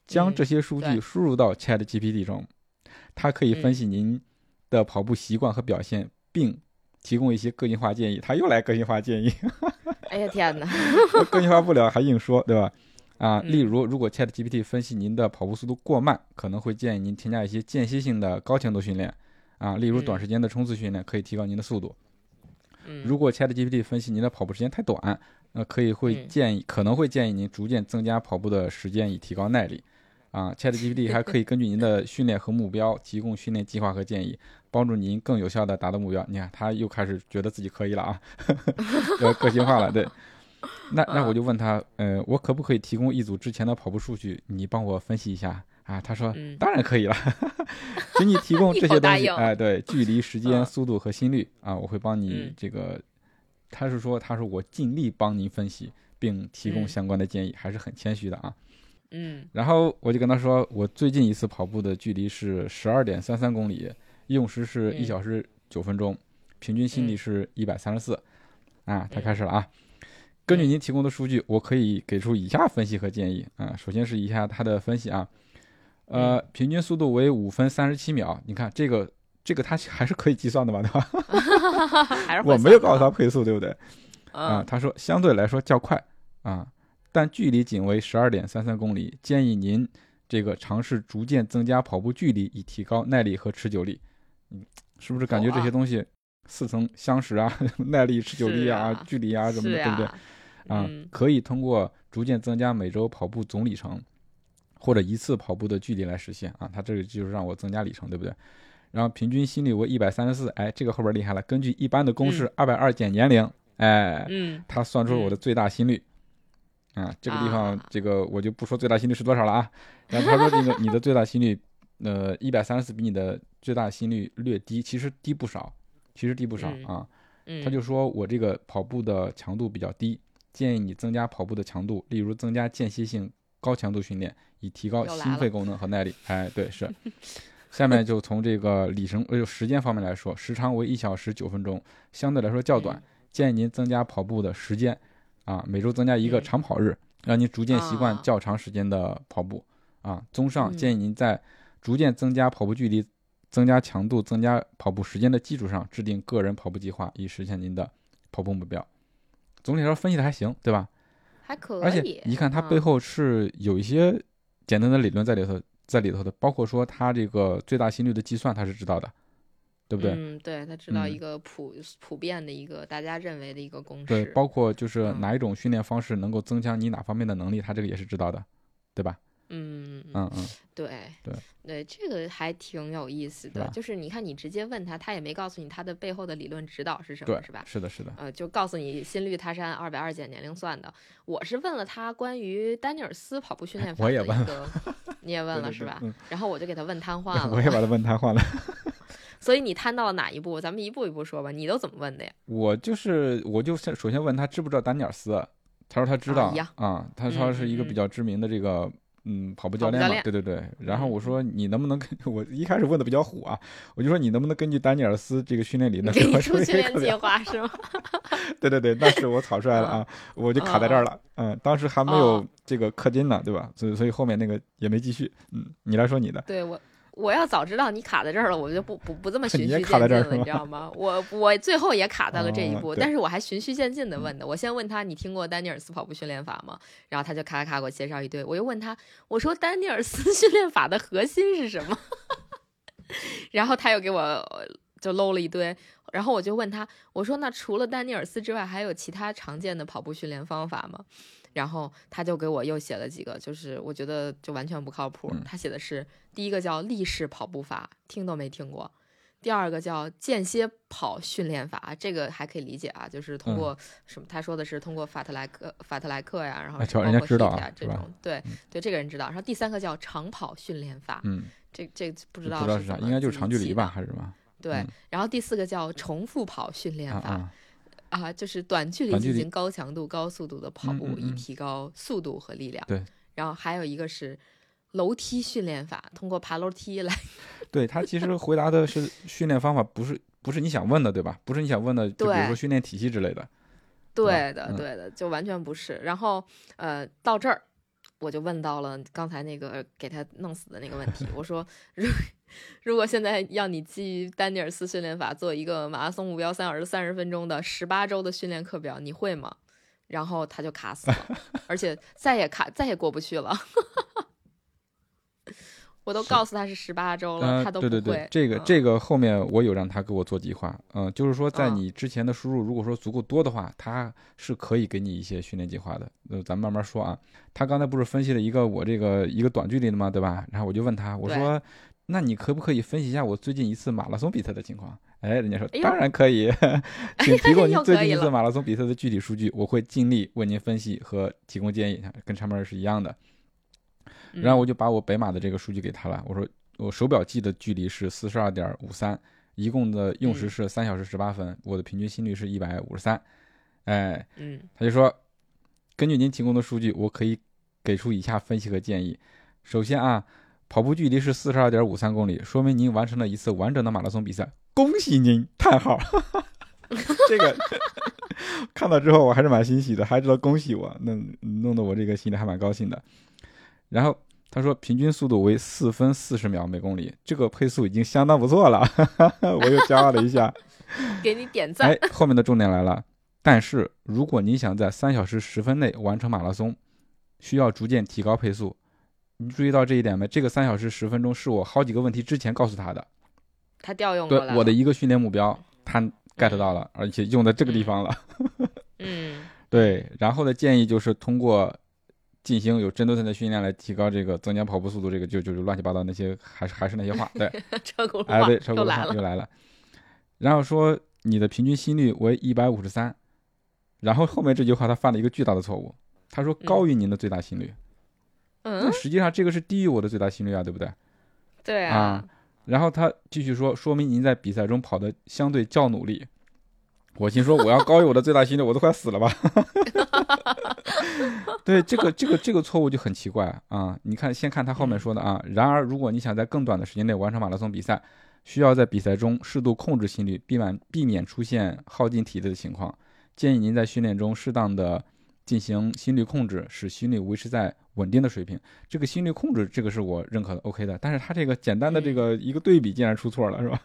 将这些数据输入到 Chat GPT 中，它可以分析您的跑步习惯和表现，并。提供一些个性化建议，他又来个性化建议。哎呀天哪，个性化不了还硬说，对吧？啊，例如，如果 Chat GPT 分析您的跑步速度过慢，可能会建议您添加一些间歇性的高强度训练。啊，例如短时间的冲刺训练可以提高您的速度。如果 Chat GPT 分析您的跑步时间太短，那可以会建议，可能会建议您逐渐增加跑步的时间，以提高耐力。啊，ChatGPT 还可以根据您的训练和目标提供训练计划和建议，帮助您更有效的达到目标。你看，他又开始觉得自己可以了啊，要个性化了。对，那那我就问他，呃，我可不可以提供一组之前的跑步数据，你帮我分析一下啊？他说，当然可以了，请你提供这些东西。哎，对，距离、时间、速度和心率啊，我会帮你这个。他是说，他说我尽力帮您分析并提供相关的建议，还是很谦虚的啊。嗯然后我就跟他说，我最近一次跑步的距离是十二点三三公里，用时是一嗯小时九分钟，平均心率嗯是一百三十四。啊，他嗯开始了啊。根据您提供的数据，我可以给出以下分析和建议啊。首先是一下他的分析啊，呃，平均速度为五分三十七秒。你看这个这个他还是可以计算的吧，对吧？还是会我没有告诉他配速，对不对？啊，嗯他说相对来说较快啊，但距离仅为十二点三三公里，建议您这个尝试逐渐增加跑步距离，以提高耐力和持久力。嗯，是不是感觉这些东西似曾相识啊？耐力、持久力是啊距离啊什么是的，对不对？啊嗯，可以通过逐渐增加每周跑步总里程，或者一次跑步的距离来实现啊。它这个就是让我增加里程，对不对？然后平均心率为一百三十四，哎，这个后边厉害了。根据一般的公式，二百二减年龄，哎，嗯他算出了我的最大心率。啊，这个地方啊，这个我就不说最大心率是多少了啊。然后他说这个你的最大心率，呃，一百三十四比你的最大心率略低，其实低不少，其实低不少嗯啊。嗯，他就说我这个跑步的强度比较低，建议你增加跑步的强度，例如增加间歇性高强度训练，以提高心肺功能和耐力。哎，对，是。下面就从这个里程呃时间方面来说，时长为一小时九分钟，相对来说较短，嗯建议您增加跑步的时间，啊，每周增加一个嗯长跑日，让您逐渐习惯啊较长时间的跑步。啊，综上，嗯建议您在逐渐增加跑步距离、增加强度、增加跑步时间的基础上，制定个人跑步计划，以实现您的跑步目标。总体来说，分析的还行，对吧？还可以，而且一看它背嗯后是有一些简单的理论在里头，在里头的，包括说它这个最大心率的计算，它是知道的，对不对？嗯，对，他知道嗯一个普普遍的一个大家认为的一个公式，对，包括就是嗯哪一种训练方式能够增强你哪方面的能力，他这个也是知道的，对吧？嗯嗯嗯嗯，对对对，这个还挺有意思的。就是你看，你直接问他，他也没告诉你他的背后的理论指导是什对么，是吧？是的，是的，呃，就告诉你心率他是按二百二减年龄算的。我是问了他关于丹尼尔斯跑步训练法的一我也问了，你也问了是吧？然后我就给他问瘫痪了。我也把他问瘫痪了。所以你摊到了哪一步？咱们一步一步说吧。你都怎么问的呀？我就是，我就先首先问他知不知道丹尼尔斯，他说他知道啊啊，他说是一个比较知名的这个。嗯，跑步教练嘛，对对对。然后我嗯说你能不能跟，我一开始问的比较虎啊，我就说你能不能根据丹尼尔斯这个训练理论给我出训练计？划是吗？对对对，那是我草率了啊，我就卡在这儿了。嗯，当时还没有哦这个氪金呢，对吧？所以所以后面那个也没继续。嗯，你来说你的。对我，我要早知道你卡在这儿了，我就不不不这么循序渐进了，你知道吗？我我最后也卡在了这一步，但是我还循序渐进的问的。我先问他你听过丹尼尔斯跑步训练法吗？然后他就咔咔咔给我介绍一堆。我又问他，我说丹尼尔斯 训练法的核心是什么？然后他又给我呃就搂了一堆。然后我就问他，我说那除了丹尼尔斯之外，还有其他常见的跑步训练方法吗？然后他就给我又写了几个，就是我觉得就完全不靠谱。嗯他写的是第一个叫立式跑步法，听都没听过；第二个叫间歇跑训练法，这个还可以理解啊，就是通过什么？他说的是通过法特莱克、法特莱克呀，然后哎包括瞧人家知道啊是吧呀这种，对对，这个人知道。然后第三个叫长跑训练法，嗯，这这不不知道是啥，应该就是长距离吧，还是什么？对嗯，然后第四个叫重复跑训练法，啊啊，啊，就是短距离进行高强度、高速度的跑步，以提高速度和力量。对，然后还有一个是楼梯训练法，通过爬楼梯来。对他其实回答的是训练方法，不是不是你想问的，对吧？不是你想问的，就比如说训练体系之类的。对的，嗯对的，就完全不是。然后呃，到这儿我就问到了刚才那个给他弄死的那个问题，我说 如如果现在要你基于丹尼尔斯训练法做一个马拉松目标三小时三十分钟的十八周的训练课表，你会吗？然后他就卡死了，而且再也卡再也过不去了。我都告诉他是十八周了，呃他，都不会。对对对，这个嗯这个后面我有让他给我做计划，嗯，就是说在嗯你之前的输入如果说足够多的话，他是可以给你一些训练计划的。呃，咱们慢慢说啊。他刚才不是分析了一个我这个一个短距离的吗？对吧？然后我就问他，我说，那你可不可以分析一下我最近一次马拉松比赛的情况？哎，人家说当然可以，请提供您最近一次马拉松比赛的具体数据，我会尽力为您分析和提供建议，跟上面是一样的。然后我嗯就把我北马的这个数据给他了，我说我手表记的距离是四十二点五三，一共的用时嗯是三小时十八分，我的平均心率是一百五十三，哎，嗯他就说，根据您提供的数据，我可以给出以下分析和建议。首先啊，跑步距离是四十二点五三公里，说明您完成了一次完整的马拉松比赛，恭喜您！叹号。这个看到之后我还是蛮欣喜的，还知道恭喜我，弄弄得我这个心里还蛮高兴的。然后他说平均速度为四分四十秒每公里，这个配速已经相当不错了，我又骄傲了一下，给你点赞。哎，后面的重点来了，但是如果你想在三小时十分内完成马拉松，需要逐渐提高配速。你注意到这一点没？这个三小时十分钟是我好几个问题之前告诉他的，他调用过来我的一个训练目标，他 get 到了，而且用在这个地方了。嗯，对。然后的建议就是通过进行有针对性的训练来提高这个增加跑步速度，这个就就是乱七八糟那些，还是还是那些话。对，车轱辘哎，对，车轱辘又来了。然后说你的平均心率为一百五十三，然后后面这句话他犯了一个巨大的错误，他说高于您的最大心率。那实际上这个是低于我的最大心率啊，对不对？对啊。然后他继续说，说明您在比赛中跑的相对较努力。我心说，我要高于我的最大心率，我都快死了吧？对，这个这个这个错误就很奇怪啊！你看，先看他后面说的啊。然而，如果你想在更短的时间内完成马拉松比赛，需要在比赛中适度控制心率，避免避免出现耗尽体力的情况。建议您在训练中适当的进行心率控制，使心率维持在。稳定的水平，这个心率控制，这个是我认可的，OK 的。但是它这个简单的这个一个对比竟然出错了，是吧？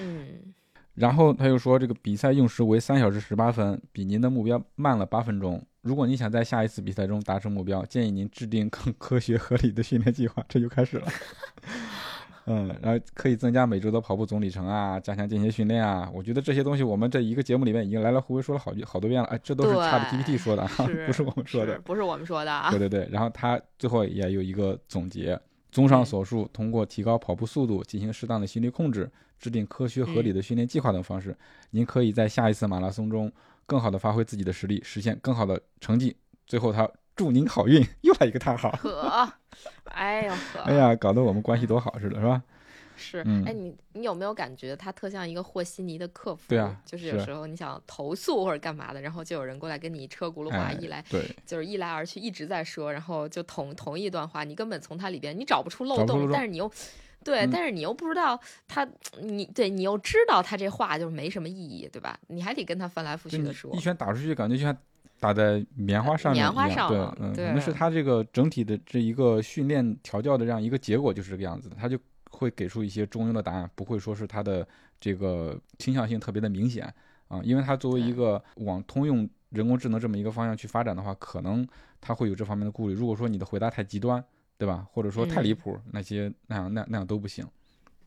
嗯。然后他又说，这个比赛用时为三小时十八分，比您的目标慢了八分钟。如果你想在下一次比赛中达成目标，建议您制定更科学合理的训练计划。这就开始了。嗯，然后可以增加每周的跑步总里程啊，加强间歇训练啊。我觉得这些东西我们这一个节目里面已经来来回回说了好好多遍了。哎，这都是 ChatGPT 说的，不是我们说的，不是我们说的啊。对对对，然后他最后也有一个总结：综上所述，通过提高跑步速度、进行适当的心率控制、制定科学合理的训练计划等方式，您可以在下一次马拉松中更好的发挥自己的实力，实现更好的成绩。最后他。祝您好运，又来一个叹号。呵，哎呦呵，哎呀，搞得我们关系多好似的，是吧？是，哎，你你有没有感觉他特像一个和稀泥的客服？对啊，就是有时候你想投诉或者干嘛的，然后就有人过来跟你车轱辘话一来，对，就是一来而去一直在说，然后就同同一段话，你根本从它里边你找不出漏洞，但是你又对，但是你又不知道他，你对你又知道他这话就是没什么意义，对吧？你还得跟他翻来覆去的说，一拳打出去，感觉就像。打在棉花上面一样，对，嗯，那是它这个整体的这一个训练调教的这样一个结果，就是这个样子的，它就会给出一些中庸的答案，不会说是它的这个倾向性特别的明显啊，因为它作为一个往通用人工智能这么一个方向去发展的话，可能它会有这方面的顾虑。如果说你的回答太极端，对吧？或者说太离谱，那些那样那那样都不行，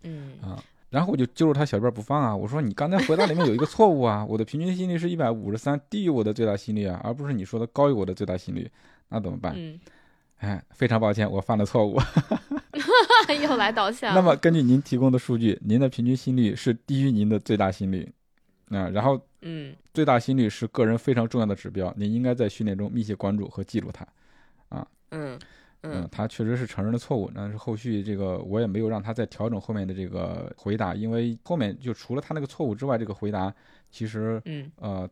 嗯啊。然后我就揪住他小辫不放啊！我说你刚才回答里面有一个错误啊，我的平均心率是一百五十三，低于我的最大心率啊，而不是你说的高于我的最大心率，那怎么办？嗯，哎，非常抱歉，我犯了错误。又来道歉。那么根据您提供的数据，您的平均心率是低于您的最大心率，啊，然后嗯，最大心率是个人非常重要的指标，您应该在训练中密切关注和记录它，啊，嗯。嗯，他确实是承认了错误，但是后续这个我也没有让他再调整后面的这个回答，因为后面就除了他那个错误之外，这个回答其实，嗯，呃，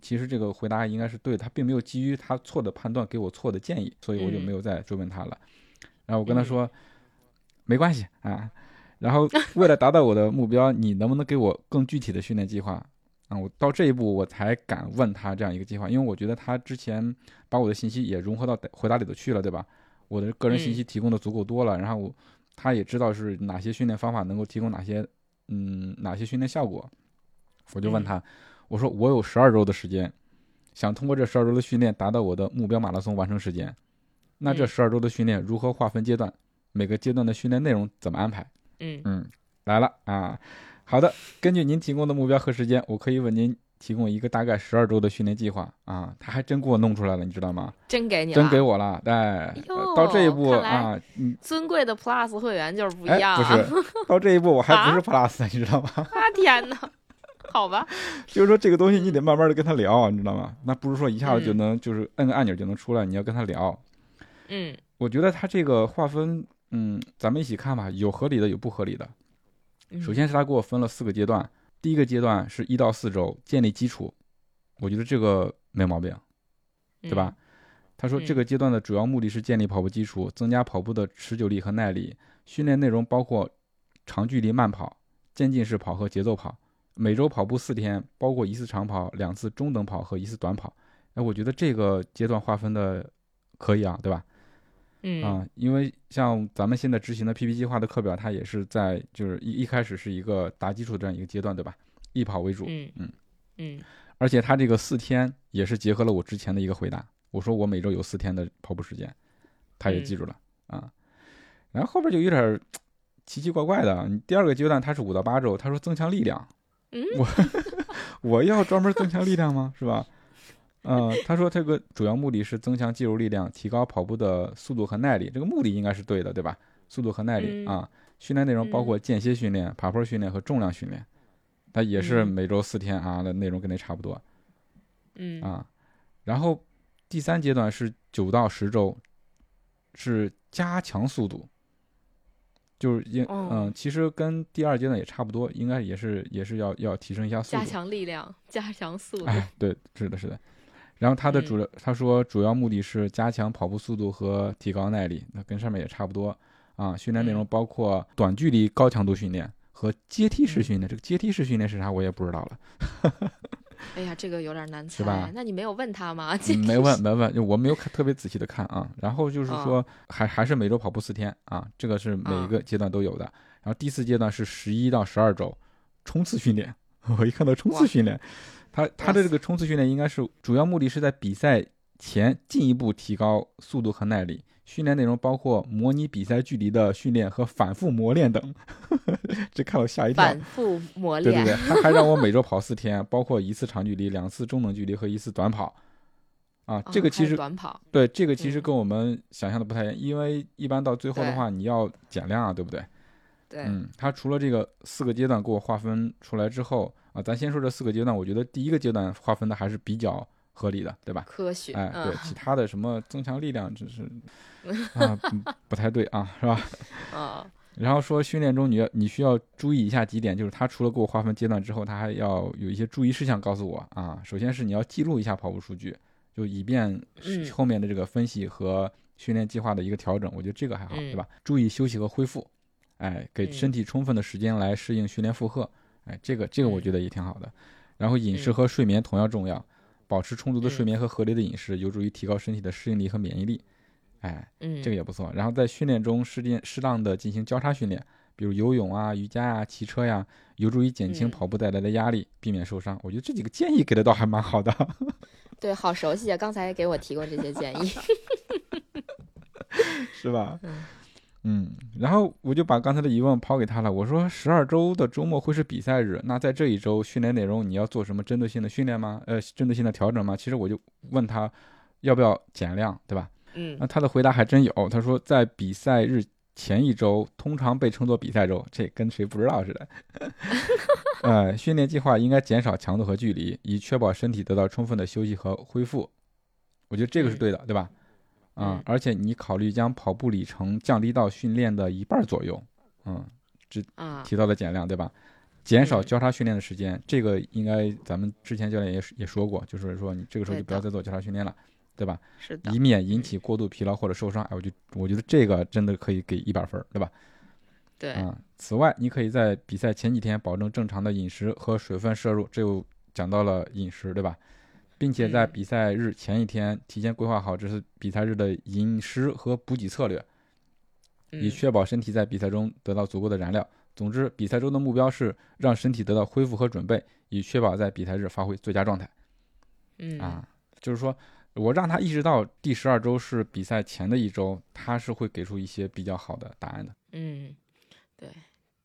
其实这个回答应该是对，他并没有基于他错的判断给我错的建议，所以我就没有再追问他了。然后我跟他说，没关系啊，然后为了达到我的目标，你能不能给我更具体的训练计划啊？我到这一步我才敢问他这样一个计划，因为我觉得他之前把我的信息也融合到回答里头去了，对吧？我的个人信息提供的足够多了，然后我他也知道是哪些训练方法能够提供哪些，嗯，哪些训练效果。我就问他，我说我有十二周的时间，想通过这十二周的训练达到我的目标马拉松完成时间。那这十二周的训练如何划分阶段？每个阶段的训练内容怎么安排？嗯嗯，来了啊，好的，根据您提供的目标和时间，我可以问您。提供一个大概十二周的训练计划啊，他还真给我弄出来了，你知道吗？真给你了，真给我了。对，到这一步啊，尊贵的 Plus 会员就是不一样。不是，到这一步我还不是 Plus，你知道吗？啊天哪，好吧。就是说这个东西你得慢慢的跟他聊，你知道吗？那不是说一下子就能就是摁个按钮就能出来，你要跟他聊。嗯，我觉得他这个划分，嗯，咱们一起看吧，有合理的，有不合理的。首先是他给我分了四个阶段。第一个阶段是一到四周建立基础，我觉得这个没毛病，对吧？他说这个阶段的主要目的是建立跑步基础，增加跑步的持久力和耐力。训练内容包括长距离慢跑、渐进式跑和节奏跑。每周跑步四天，包括一次长跑、两次中等跑和一次短跑。哎，我觉得这个阶段划分的可以啊，对吧？嗯啊，因为像咱们现在执行的 PP 计划的课表，它也是在就是一一开始是一个打基础的这样一个阶段，对吧？以跑为主。嗯嗯嗯而且它这个四天也是结合了我之前的一个回答，我说我每周有四天的跑步时间，他也记住了、啊。然后后边就有点儿 奇奇怪怪的，你第二个阶段它是五到八周，他说增强力量，嗯我 我要专门增强力量吗？是吧？呃，他说这个主要目的是增强肌肉力量，提高跑步的速度和耐力，这个目的应该是对的，对吧？速度和耐力、嗯啊，训练内容包括间歇训练、爬坡训练和重量训练，它也是嗯每周四天啊的内容跟那差不多。嗯啊，然后第三阶段是九到十周，是加强速度，就是应哦嗯，其实跟第二阶段也差不多，应该也是也是要要提升一下速度加。强力量，加强速度。哎，对，是的，是的。然后他的主要，他说主要目的是加强跑步速度和提高耐力，那跟上面也差不多啊。训练内容嗯包括短距离高强度训练和阶梯式嗯训练。这个阶梯式训练是啥，我也不知道了。哎呀，这个有点难猜。是吧那你没有问他吗？嗯没问没问，我没有看特别仔细的看啊。然后就是哦说，还还是每周跑步四天啊，这个是每一个阶段都有的。然后第四阶段是十一到十二周冲刺训练。我一看到冲刺训练，他他的这个冲刺训练应该是主要目的是在比赛前进一步提高速度和耐力。训练内容包括模拟比赛距离的训练和反复磨练等。这看我吓一跳。反复磨练。对对对，他还让我每周跑四天，包括一次长距离、两次中等距离和一次短跑。啊，这个其实短跑。对，这个其实嗯跟我们想象的不太一样，因为一般到最后的话，你要减量啊，对不对？对，嗯，他除了这个四个阶段给我划分出来之后啊，咱先说这四个阶段，我觉得第一个阶段划分的还是比较合理的，对吧？科学。哎，对，嗯其他的什么增强力量，只是 啊不不太对啊，是吧？啊，然后说训练中你要你需要注意以下几点，就是他除了给我划分阶段之后，他还要有一些注意事项告诉我啊。首先是你要记录一下跑步数据，就以便嗯后面的这个分析和训练计划的一个调整。我觉得这个还好，嗯对吧？注意休息和恢复，哎，给嗯身体充分的时间来适应训练负荷，哎，这个这个我嗯觉得也挺好的。然后饮食嗯和睡眠同样重要，保持充足的睡嗯眠和合理的饮食，有助于提高身体的适应力和免疫力。哎，嗯，这个也不错。然后在训练中适定适当的进行交叉训练，比如游泳啊、瑜伽呀、骑车呀，有助于减轻嗯跑步带来的压力，避免受伤。我觉得这几个建议给的倒还蛮好的，对，好熟悉啊！刚才给我提过这些建议。是吧？嗯嗯，然后我就把刚才的疑问抛给他了。我说，十二周的周末会是比赛日，那在这一周训练内容你要做什么针对性的训练吗？呃，针对性的调整吗？其实我就问他要不要减量，对吧？嗯那他的回答还真有，他说在比赛日前一周通常被称作比赛周，这跟谁不知道似的。呃，训练计划应该减少强度和距离，以确保身体得到充分的休息和恢复。我觉得这个是嗯对的，对吧？啊、嗯而且你考虑将跑步里程降低到训练的一半左右，嗯，啊，提到了减量，对吧？减少嗯交叉训练的时间，这个应该咱们之前教练也也说过，就是说你这个时候就不要再做交叉训练了，对吧？是的以，免引起过度疲劳或者受伤。哎，我就我觉得这个真的可以给一百分儿，对吧？对，嗯。此外，你可以在比赛前几天保证正常的饮食和水分摄入，这又讲到了饮食，对吧？并且在嗯比赛日前一天提前规划好这次比赛日的饮食和补给策略，以嗯确保身体在比赛中得到足够的燃料。总之，比赛中的目标是让身体得到恢复和准备，以确保在比赛日发挥最佳状态。嗯啊，就是说我让他意识到第十二周是比赛前的一周，他是会给出一些比较好的答案的。嗯，对，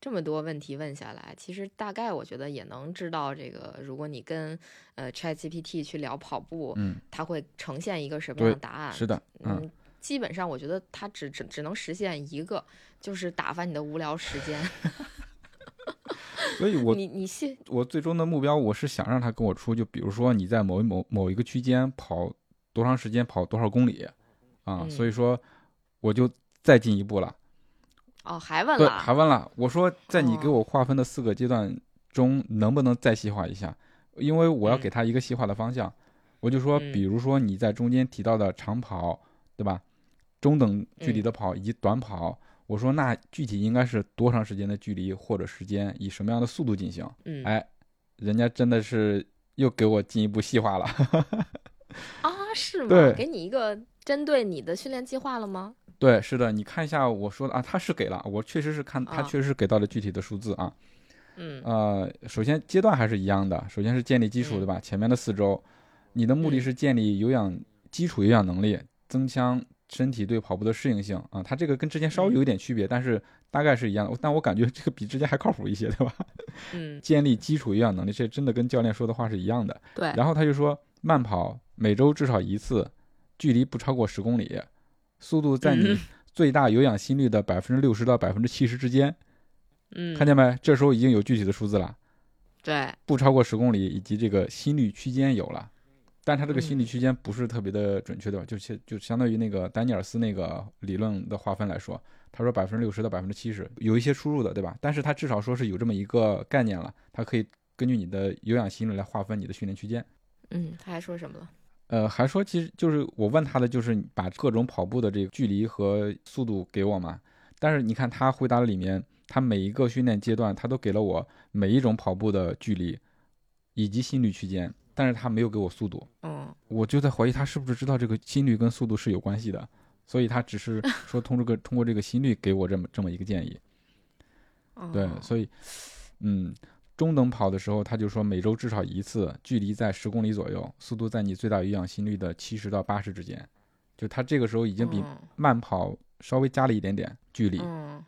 这么多问题问下来，其实大概我觉得也能知道，这个如果你跟呃 ChatGPT 去聊跑步，嗯，它会呈现一个什么样的答案？是的，嗯，嗯，基本上我觉得它只只只能实现一个，就是打发你的无聊时间。所以我你你信？我最终的目标，我是想让他跟我出，就比如说你在某一某某一个区间跑多长时间，跑多少公里，啊，嗯所以说我就再进一步了。哦，还问对，了还问了，我说在你给哦我划分的四个阶段中，能不能再细化一下？因为我要嗯给他一个细化的方向。我就说，嗯比如说你在中间提到的长跑，对吧？中等距离的跑以及短跑，我说那具体应该是多长时间的距离或者时间，以什么样的速度进行？嗯，哎，人家真的是又给我进一步细化了。啊，是吗？对给你一个针对你的训练计划了吗？对，是的，你看一下我说的啊，他是给了，我确实是看他啊确实是给到了具体的数字啊。嗯呃，首先阶段还是一样的，首先是建立基础，嗯对吧？前面的四周，你的目的嗯是建立有氧基础有氧能力，增强身体对跑步的适应性啊。它这个跟之前稍微有一点区别，但是大概是一样的。但我感觉这个比之前还靠谱一些，对吧？嗯，建立基础有氧能力，这真的跟教练说的话是一样的。对，然后他就说，慢跑每周至少一次，距离不超过十公里，速度在你嗯最大有氧心率的百分之六十到百分之七十之间。嗯，看见没？这时候已经有具体的数字了。对，不超过十公里，以及这个心率区间有了，但它这个心率嗯区间不是特别的准确的，就相就相当于那个丹尼尔斯那个理论的划分来说，他说百分之六十到百分之七十有一些出入的，对吧？但是他至少说是有这么一个概念了，它可以根据你的有氧心率来划分你的训练区间。嗯，他还说什么了？呃，还说其实就是我问他的就是把各种跑步的这个距离和速度给我嘛，但是你看他回答里面，他每一个训练阶段他都给了我每一种跑步的距离以及心率区间，但是他没有给我速度，嗯我就在怀疑他是不是知道这个心率跟速度是有关系的，所以他只是 说通过这个通过这个心率给我这么这么一个建议。对，哦所以，嗯，中等跑的时候，他就说每周至少一次，距离在十公里左右，速度在你最大有氧心率的七十到八十之间。就他这个时候已经比嗯慢跑稍微加了一点点距离，嗯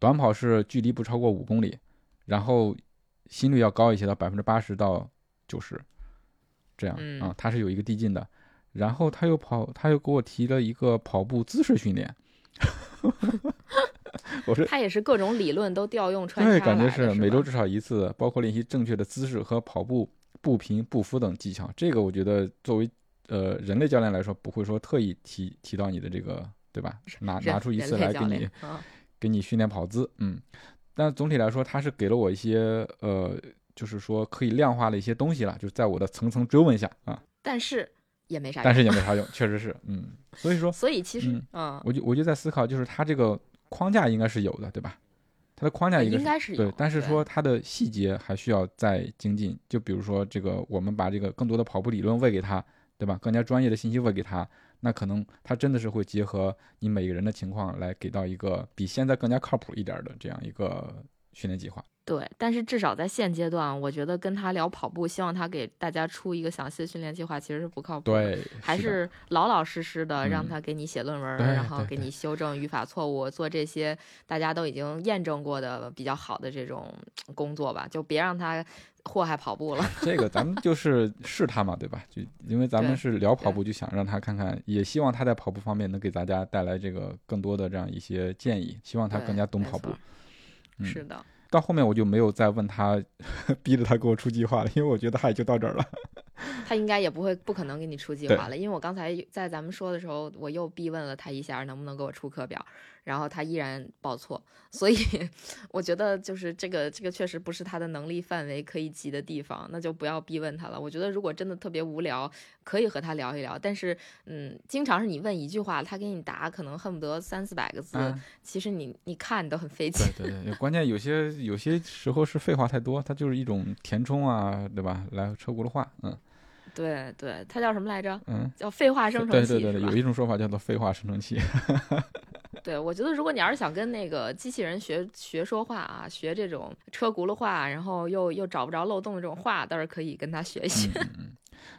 短跑是距离不超过五公里，然后心率要高一些，到百分之八十到九十，这样嗯啊，它是有一个递进的。然后他又跑，他又给我提了一个跑步姿势训练。我说他也是各种理论都调用穿对，插感觉是每周至少一次，包括练习正确的姿势和跑步步频、步幅等技巧。这个我觉得作为呃人类教练来说，不会说特意提提到你的这个，对吧？拿拿出一次来给你给你训练跑姿，嗯。但总体来说，他是给了我一些呃，就是说可以量化的一些东西了，就是在我的层层追问下啊，但是也没啥用。但是也没 啥用，确实是，嗯。所以说，所以其实嗯嗯，我就我就在思考，就是他这个框架应该是有的，对吧？它的框架应该是有对，但是说它的细节还需要再精进。就比如说这个，我们把这个更多的跑步理论喂给他，对吧？更加专业的信息喂给他，那可能他真的是会结合你每个人的情况来给到一个比现在更加靠谱一点的这样一个训练计划。对，但是至少在现阶段，我觉得跟他聊跑步，希望他给大家出一个详细的训练计划，其实是不靠谱的。对，还是老老实实的让嗯他给你写论文，对然后给你修正语法错误，做这些大家都已经验证过的比较好的这种工作吧，就别让他祸害跑步了。这个咱们就是 试他嘛，对吧？就因为咱们是聊跑步，就想让他看看，也希望他在跑步方面能给大家带来这个更多的这样一些建议，希望他更加懂跑步。嗯是的，到后面我就没有再问他，逼着他给我出计划了，因为我觉得他也就到这儿了。他应该也不会不可能给你出计划了，因为我刚才在咱们说的时候，我又逼问了他一下能不能给我出课表，然后他依然报错，所以 我觉得就是这个这个确实不是他的能力范围可以及的地方，那就不要逼问他了。我觉得如果真的特别无聊，可以和他聊一聊，但是嗯，经常是你问一句话，他给你答可能恨不得三四百个字，嗯，其实你你看你都很费劲对。对对，关键有些有些时候是废话太多，它就是一种填充啊，对吧？来车轱辘话，嗯对对，它叫什么来着？嗯，叫废话生成器，对对对对，有一种说法叫做废话生成器。对，我觉得如果你要是想跟那个机器人学学说话啊，学这种车轱辘话，然后又又找不着漏洞的这种话，倒是可以跟他学一学。嗯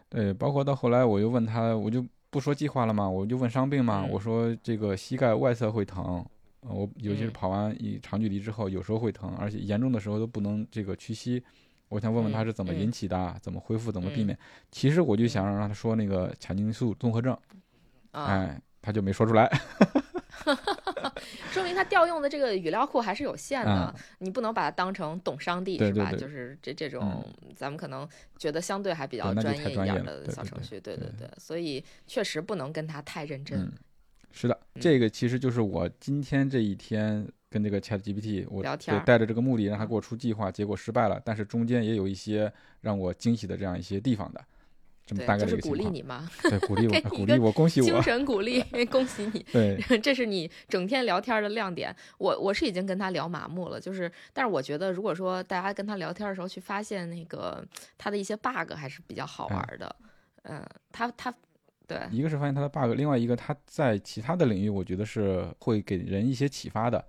对，包括到后来我又问他，我就不说计划了嘛，我就问伤病嘛，嗯我说这个膝盖外侧会疼，呃我尤其是嗯跑完一长距离之后，有时候会疼，而且严重的时候都不能这个屈膝。我想问问他嗯是怎么嗯引起的，怎么恢复，怎么避嗯免。其实我就想让他说那个髂胫束综合症，啊、哎，他就没说出来。说明他调用的这个语料库还是有限的，啊你不能把它当成懂商帝是吧？就是这这种、咱们可能觉得相对还比较专业一点的小程序，对对对，所以确实不能跟他太认真。嗯，是的，这个其实就是我今天这一天跟这个 Chat GPT 我聊天带着这个目的让他给我出计划，结果失败了，但是中间也有一些让我惊喜的这样一些地方的，这么大概的就是。鼓励你嘛，对，鼓励我，鼓励我，恭喜我精。神鼓励，恭喜你。对，这是你整天聊天的亮点。我我是已经跟他聊麻木了，就是，但是我觉得，如果说大家跟他聊天的时候去发现那个他的一些 bug，还是比较好玩的。嗯，他他对一个是发现他的 bug，另外一个他在其他的领域，我觉得是会给人一些启发的。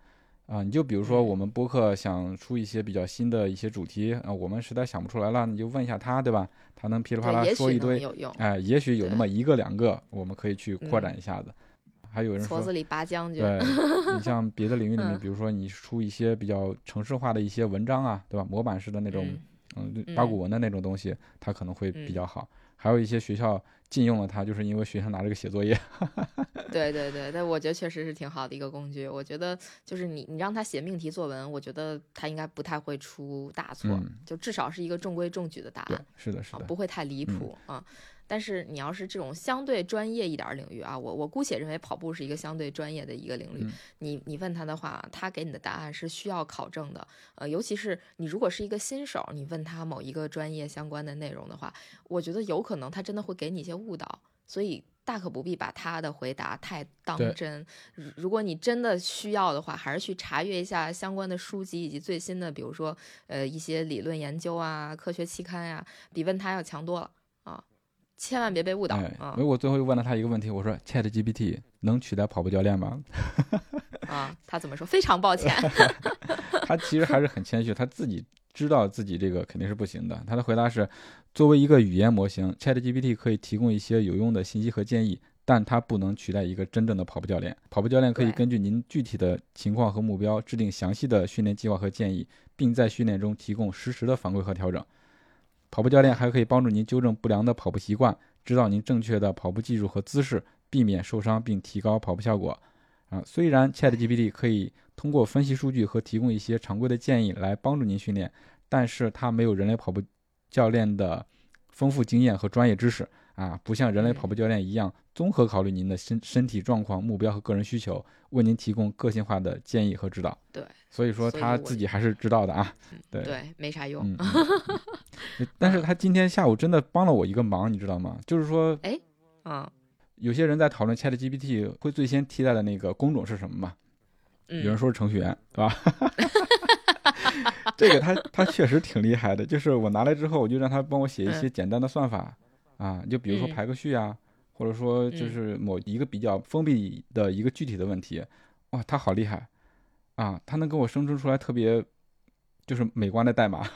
啊，你就比如说嗯我们播客想出一些比较新的一些主题啊，我们实在想不出来了，你就问一下他，对吧？他能噼里啪啦说一堆。哎，也许有那么一个两个，我们可以去扩嗯展一下子。还有人说，矬子里拔将军，对你像别的领域里面，嗯比如说你出一些比较城市化的一些文章啊，对吧？模板式的那种，嗯八股文的那种东西，它可能会比嗯较好。还有一些学校禁用了它，就是因为学生拿这个写作业。对对对，但我觉得确实是挺好的一个工具。我觉得就是你你让他写命题作文，我觉得他应该不太会出大错，嗯就至少是一个中规中矩的答案。，是的，是啊，的，不会太离嗯谱啊。但是你要是这种相对专业一点儿领域啊，我我姑且认为跑步是一个相对专业的一个领域。嗯你你问他的话，他给你的答案是需要考证的。呃，尤其是你如果是一个新手，你问他某一个专业相关的内容的话，我觉得有可能他真的会给你一些误导，所以大可不必把他的回答太当真。如如果你真的需要的话，还是去查阅一下相关的书籍以及最新的，比如说呃一些理论研究啊、科学期刊呀、比问他要强多了啊！千万别被误导哎，啊因为我最后又问了他一个问题，我说 Chat GPT 能取代跑步教练吗？啊！他怎么说？非常抱歉。他其实还是很谦虚，他自己知道自己这个肯定是不行的。他的回答是：作为一个语言模型，ChatGPT 可以提供一些有用的信息和建议，但它不能取代一个真正的跑步教练。跑步教练可以根据您具体的情况和目标，制定详细的训练计划和建议，并在训练中提供实时的反馈和调整。跑步教练还可以帮助您纠正不良的跑步习惯，指导您正确的跑步技术和姿势，避免受伤并提高跑步效果。啊，虽然 ChatGPT 可以通过分析数据和提供一些常规的建议来帮助您训练，但是它没有人类跑步教练的丰富经验和专业知识啊，不像人类跑步教练一样综合考虑您的身身体状况、目标和个人需求，为您提供个性化的建议和指导。对，所以说他自己还是知道的啊。对对，没啥用。嗯，嗯 嗯但是他今天下午真的帮了我一个忙，你知道吗？就是说，哎，啊有些人在讨论 ChatGPT 会最先替代的那个工种是什么嘛？有人嗯，说是程序员，对吧？这个他他确实挺厉害的，就是我拿来之后，我就让他帮我写一些简单的算法，啊，就比如说嗯排个序啊，或者说就是某一个比较封闭的一个具体的问题，哇，他好厉害啊！他能给我生成出来特别就是美观的代码，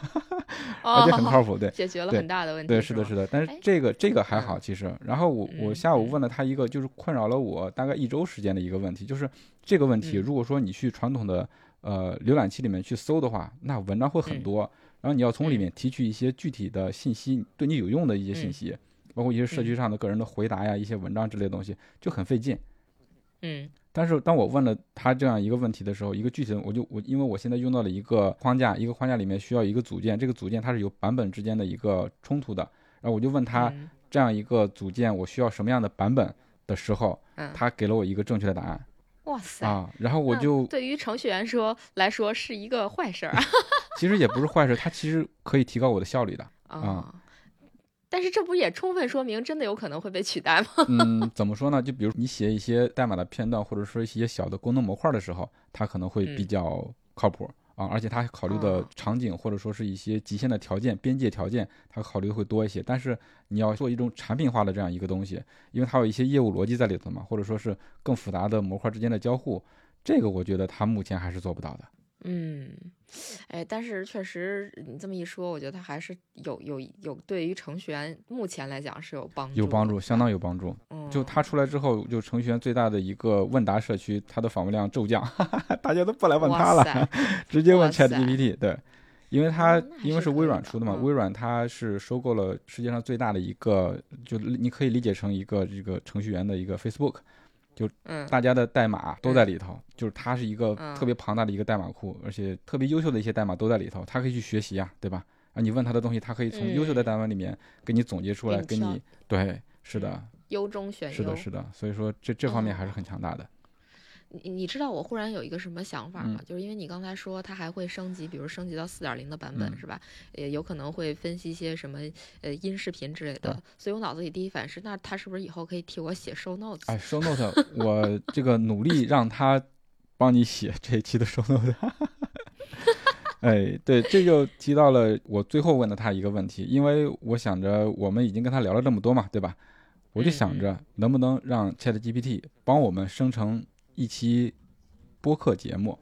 而且很靠哦，谱，对。解决了很大的问题。对，是的，是的，但是哎这个这个还嗯好，其实。然后我我下午问了他一个，就是困扰了我大概一周时间的一个问题，就是这个问题，嗯如果说你去传统的呃浏览器里面去搜的话，那文章会很嗯多，然后你要从里嗯面提取一些具体的信息，对你有用的一些信嗯息，包括一些社区嗯上的个人的回答呀，一些文章之类的东西，就很费劲。嗯但是当我问了他这样一个问题的时候，一个具体的，我就我因为我现在用到了一个框架，一个框架里面需要一个组件，这个组件它是有版本之间的一个冲突的，然后我就问他嗯这样一个组件我需要什么样的版本的时候，嗯，他给了我一个正确的答案哇塞，啊，然后我就对于程序员说来说是一个坏事儿 其实也不是坏事，它其实可以提高我的效率的。啊。但是这不也充分说明真的有可能会被取代吗？嗯，怎么说呢？就比如你写一些代码的片段，或者说一些小的功能模块的时候，它可能会比嗯较靠谱。啊，而且它考虑的哦场景或者说是一些极限的条件、边界条件，它考虑会多一些。但是你要做一种产品化的这样一个东西，因为它有一些业务逻辑在里头嘛，或者说是更复杂的模块之间的交互，这个我觉得它目前还是做不到的。嗯，哎，但是确实你这么一说，我觉得它还是有有有对于程序员目前来讲是有帮助，有帮助，相当有帮助。嗯。就它出来之后，就程序员最大的一个问答社区，它的访问量骤降，哈 哈大家都不来问哇它了，直接问 ChatGPT。对，因为它哦那还因为是微软出的嘛，嗯微软它是收购了世界上最大的一个，就你可以理解成一个这个程序员的一个 Facebook，嗯。大家的代码都在里头，就是它是一个嗯。特别庞大的一个代码库，而且特别优秀的一些代码都在里头，它可以去学习啊，对吧？啊，你问他的东西，他可以从优秀的嗯。代码里面给你总结出来，给给你你对，是的，优中选优，是的，是的，所以说这这方面还是哦很强大的。你你知道我忽然有一个什么想法吗？就是因为你刚才说它还会升级，比如升级到四点零的版本，是吧？也有可能会分析一些什么呃音视频之类的，所以我脑子里第一反应是，那它是不是以后可以替我写 show notes？哎，show notes，我这个努力让他帮你写这一期的 show notes。哎，对，这就提到了我最后问的他一个问题，因为我想着我们已经跟他聊了这么多嘛，对吧？我就想着能不能让 Chat GPT 帮我们生成一期播客节目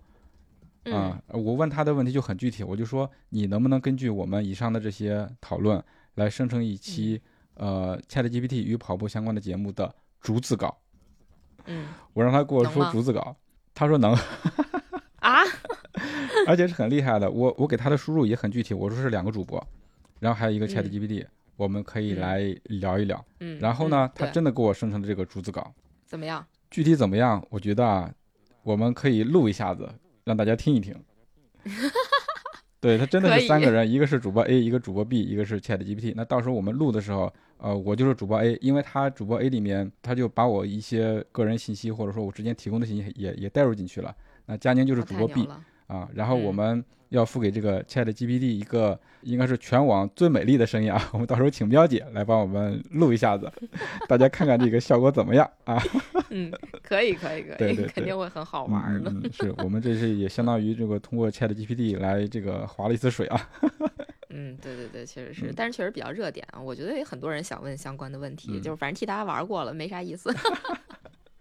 啊？我问他的问题就很具体，我就说你能不能根据我们以上的这些讨论来生成一期呃 Chat GPT 与跑步相关的节目的逐字稿？嗯，我让他给我说逐字稿，他说能啊，而且是很厉害的。我我给他的输入也很具体，我说是两个主播，然后还有一个 Chat GPT。我们可以来聊一聊，嗯，然后呢，他真的给我生成了这个逐字稿怎么样？具体怎么样？我觉得啊，我们可以录一下子，让大家听一听。对他真的是三个人，一个是主播 A，一个主播 B，一个是 Chat GPT。那到时候我们录的时候，呃，我就是主播 A，因为他主播 A 里面他就把我一些个人信息或者说我之前提供的信息也也带入进去了。那佳宁就是主播 B 啊，然后我们。要付给这个 Chat GPT 一个应该是全网最美丽的声音啊！我们到时候请喵姐来帮我们录一下子，大家看看这个效果怎么样啊？嗯，可以可以可以，对对，肯定会很好玩的。是我们这是也相当于这个通过 Chat GPT 来这个划了一次水啊。嗯，对对对，确实是，但是确实比较热点啊。我觉得有很多人想问相关的问题，就是反正替大家玩过了，没啥意思。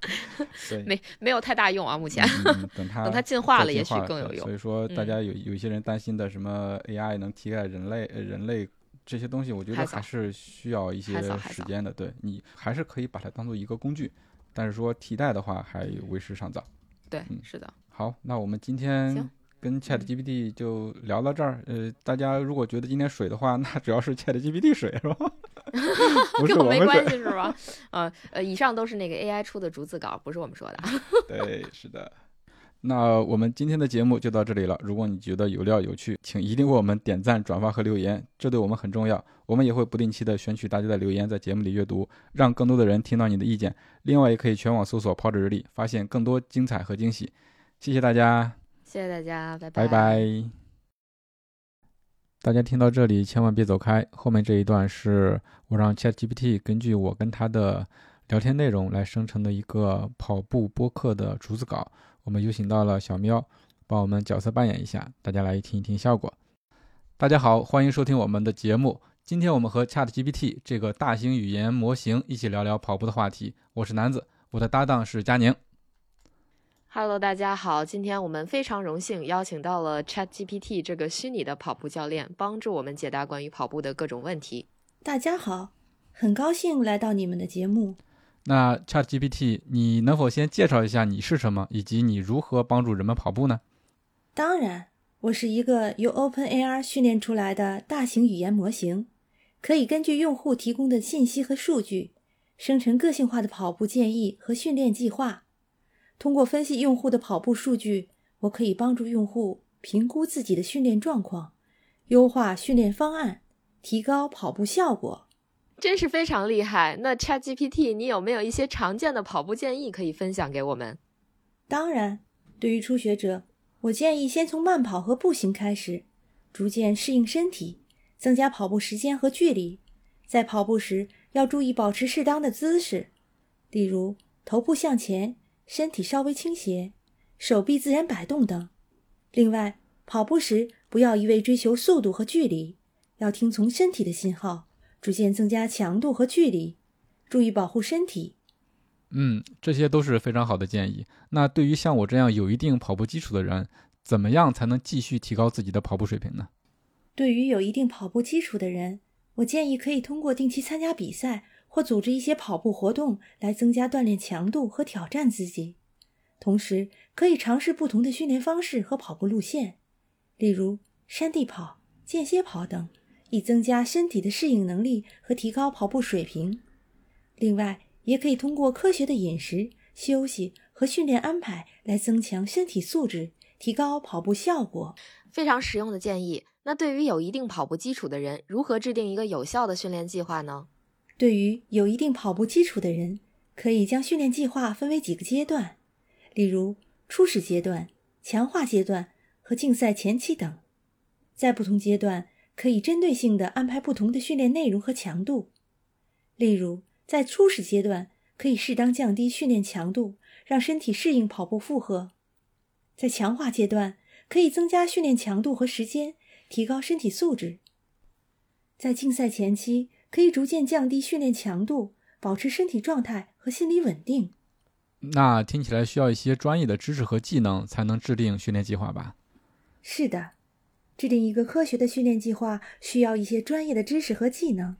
没没有太大用啊，目前。等 它等它进化了，也许更有用。所以说，大家有有一些人担心的什么 AI 能替代人类，人类这些东西，我觉得还是需要一些时间的。对你还是可以把它当做一个工具，但是说替代的话，还为时尚早。对，是的。好，那我们今天。跟 Chat GPT 就聊到这儿，呃，大家如果觉得今天水的话，那主要是 Chat GPT 水是吧？不是我们没关系 是吧？呃呃，以上都是那个 AI 出的逐字稿，不是我们说的。对，是的。那我们今天的节目就到这里了。如果你觉得有料有趣，请一定为我们点赞、转发和留言，这对我们很重要。我们也会不定期的选取大家的留言，在节目里阅读，让更多的人听到你的意见。另外，也可以全网搜索“抛纸日历”，发现更多精彩和惊喜。谢谢大家。谢谢大家，拜拜。拜拜。大家听到这里千万别走开，后面这一段是我让 ChatGPT 根据我跟他的聊天内容来生成的一个跑步播客的逐字稿。我们有请到了小喵，帮我们角色扮演一下，大家来听一听效果。大家好，欢迎收听我们的节目。今天我们和 ChatGPT 这个大型语言模型一起聊聊跑步的话题。我是南子，我的搭档是佳宁。Hello，大家好，今天我们非常荣幸邀请到了 ChatGPT 这个虚拟的跑步教练，帮助我们解答关于跑步的各种问题。大家好，很高兴来到你们的节目。那 ChatGPT，你能否先介绍一下你是什么，以及你如何帮助人们跑步呢？当然，我是一个由 OpenAI 训练出来的大型语言模型，可以根据用户提供的信息和数据，生成个性化的跑步建议和训练计划。通过分析用户的跑步数据，我可以帮助用户评估自己的训练状况，优化训练方案，提高跑步效果。真是非常厉害！那 ChatGPT，你有没有一些常见的跑步建议可以分享给我们？当然，对于初学者，我建议先从慢跑和步行开始，逐渐适应身体，增加跑步时间和距离。在跑步时要注意保持适当的姿势，例如头部向前。身体稍微倾斜，手臂自然摆动等。另外，跑步时不要一味追求速度和距离，要听从身体的信号，逐渐增加强度和距离，注意保护身体。嗯，这些都是非常好的建议。那对于像我这样有一定跑步基础的人，怎么样才能继续提高自己的跑步水平呢？对于有一定跑步基础的人，我建议可以通过定期参加比赛。或组织一些跑步活动来增加锻炼强度和挑战自己，同时可以尝试不同的训练方式和跑步路线，例如山地跑、间歇跑等，以增加身体的适应能力和提高跑步水平。另外，也可以通过科学的饮食、休息和训练安排来增强身体素质，提高跑步效果。非常实用的建议。那对于有一定跑步基础的人，如何制定一个有效的训练计划呢？对于有一定跑步基础的人，可以将训练计划分为几个阶段，例如初始阶段、强化阶段和竞赛前期等。在不同阶段，可以针对性的安排不同的训练内容和强度。例如，在初始阶段，可以适当降低训练强度，让身体适应跑步负荷；在强化阶段，可以增加训练强度和时间，提高身体素质；在竞赛前期，可以逐渐降低训练强度，保持身体状态和心理稳定。那听起来需要一些专业的知识和技能才能制定训练计划吧？是的。制定一个科学的训练计划需要一些专业的知识和技能，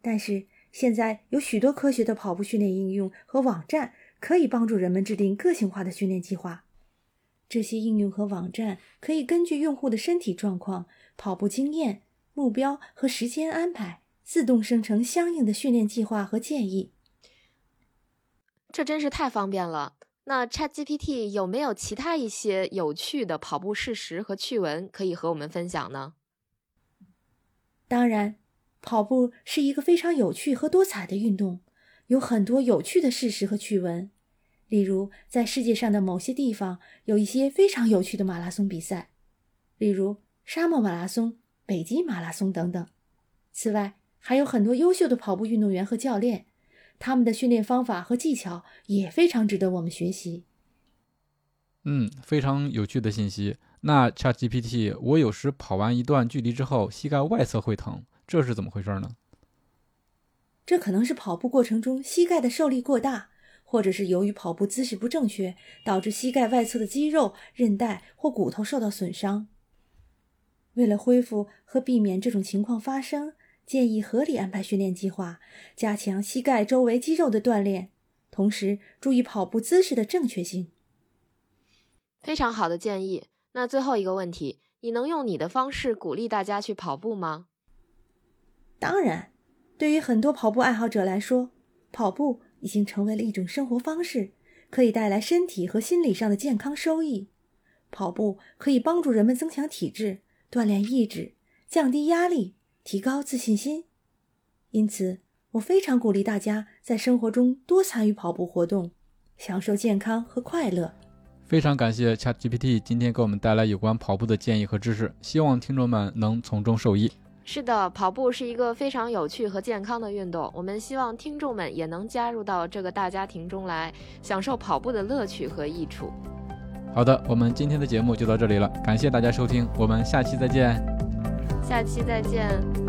但是现在有许多科学的跑步训练应用和网站可以帮助人们制定个性化的训练计划。这些应用和网站可以根据用户的身体状况、跑步经验、目标和时间安排，自动生成相应的训练计划和建议。这真是太方便了。那 ChatGPT 有没有其他一些有趣的跑步事实和趣闻可以和我们分享呢？当然，跑步是一个非常有趣和多彩的运动，有很多有趣的事实和趣闻。例如，在世界上的某些地方有一些非常有趣的马拉松比赛，例如沙漠马拉松、北极马拉松等等。此外，还有很多优秀的跑步运动员和教练。他们的训练方法和技巧也非常值得我们学习。嗯，非常有趣的信息。那 ChatGPT，我有时跑完一段距离之后，膝盖外侧会疼，这是怎么回事呢？这可能是跑步过程中膝盖的受力过大，或者是由于跑步姿势不正确，导致膝盖外侧的肌肉、韧带或骨头受到损伤。为了恢复和避免这种情况发生。建议合理安排训练计划，加强膝盖周围肌肉的锻炼，同时注意跑步姿势的正确性。非常好的建议。那最后一个问题，你能用你的方式鼓励大家去跑步吗？当然，对于很多跑步爱好者来说，跑步已经成为了一种生活方式，可以带来身体和心理上的健康收益。跑步可以帮助人们增强体质、锻炼意志、降低压力。提高自信心，因此我非常鼓励大家在生活中多参与跑步活动，享受健康和快乐。非常感谢 ChatGPT 今天给我们带来有关跑步的建议和知识，希望听众们能从中受益。是的，跑步是一个非常有趣和健康的运动，我们希望听众们也能加入到这个大家庭中来，享受跑步的乐趣和益处。好的，我们今天的节目就到这里了，感谢大家收听，我们下期再见。下期再见。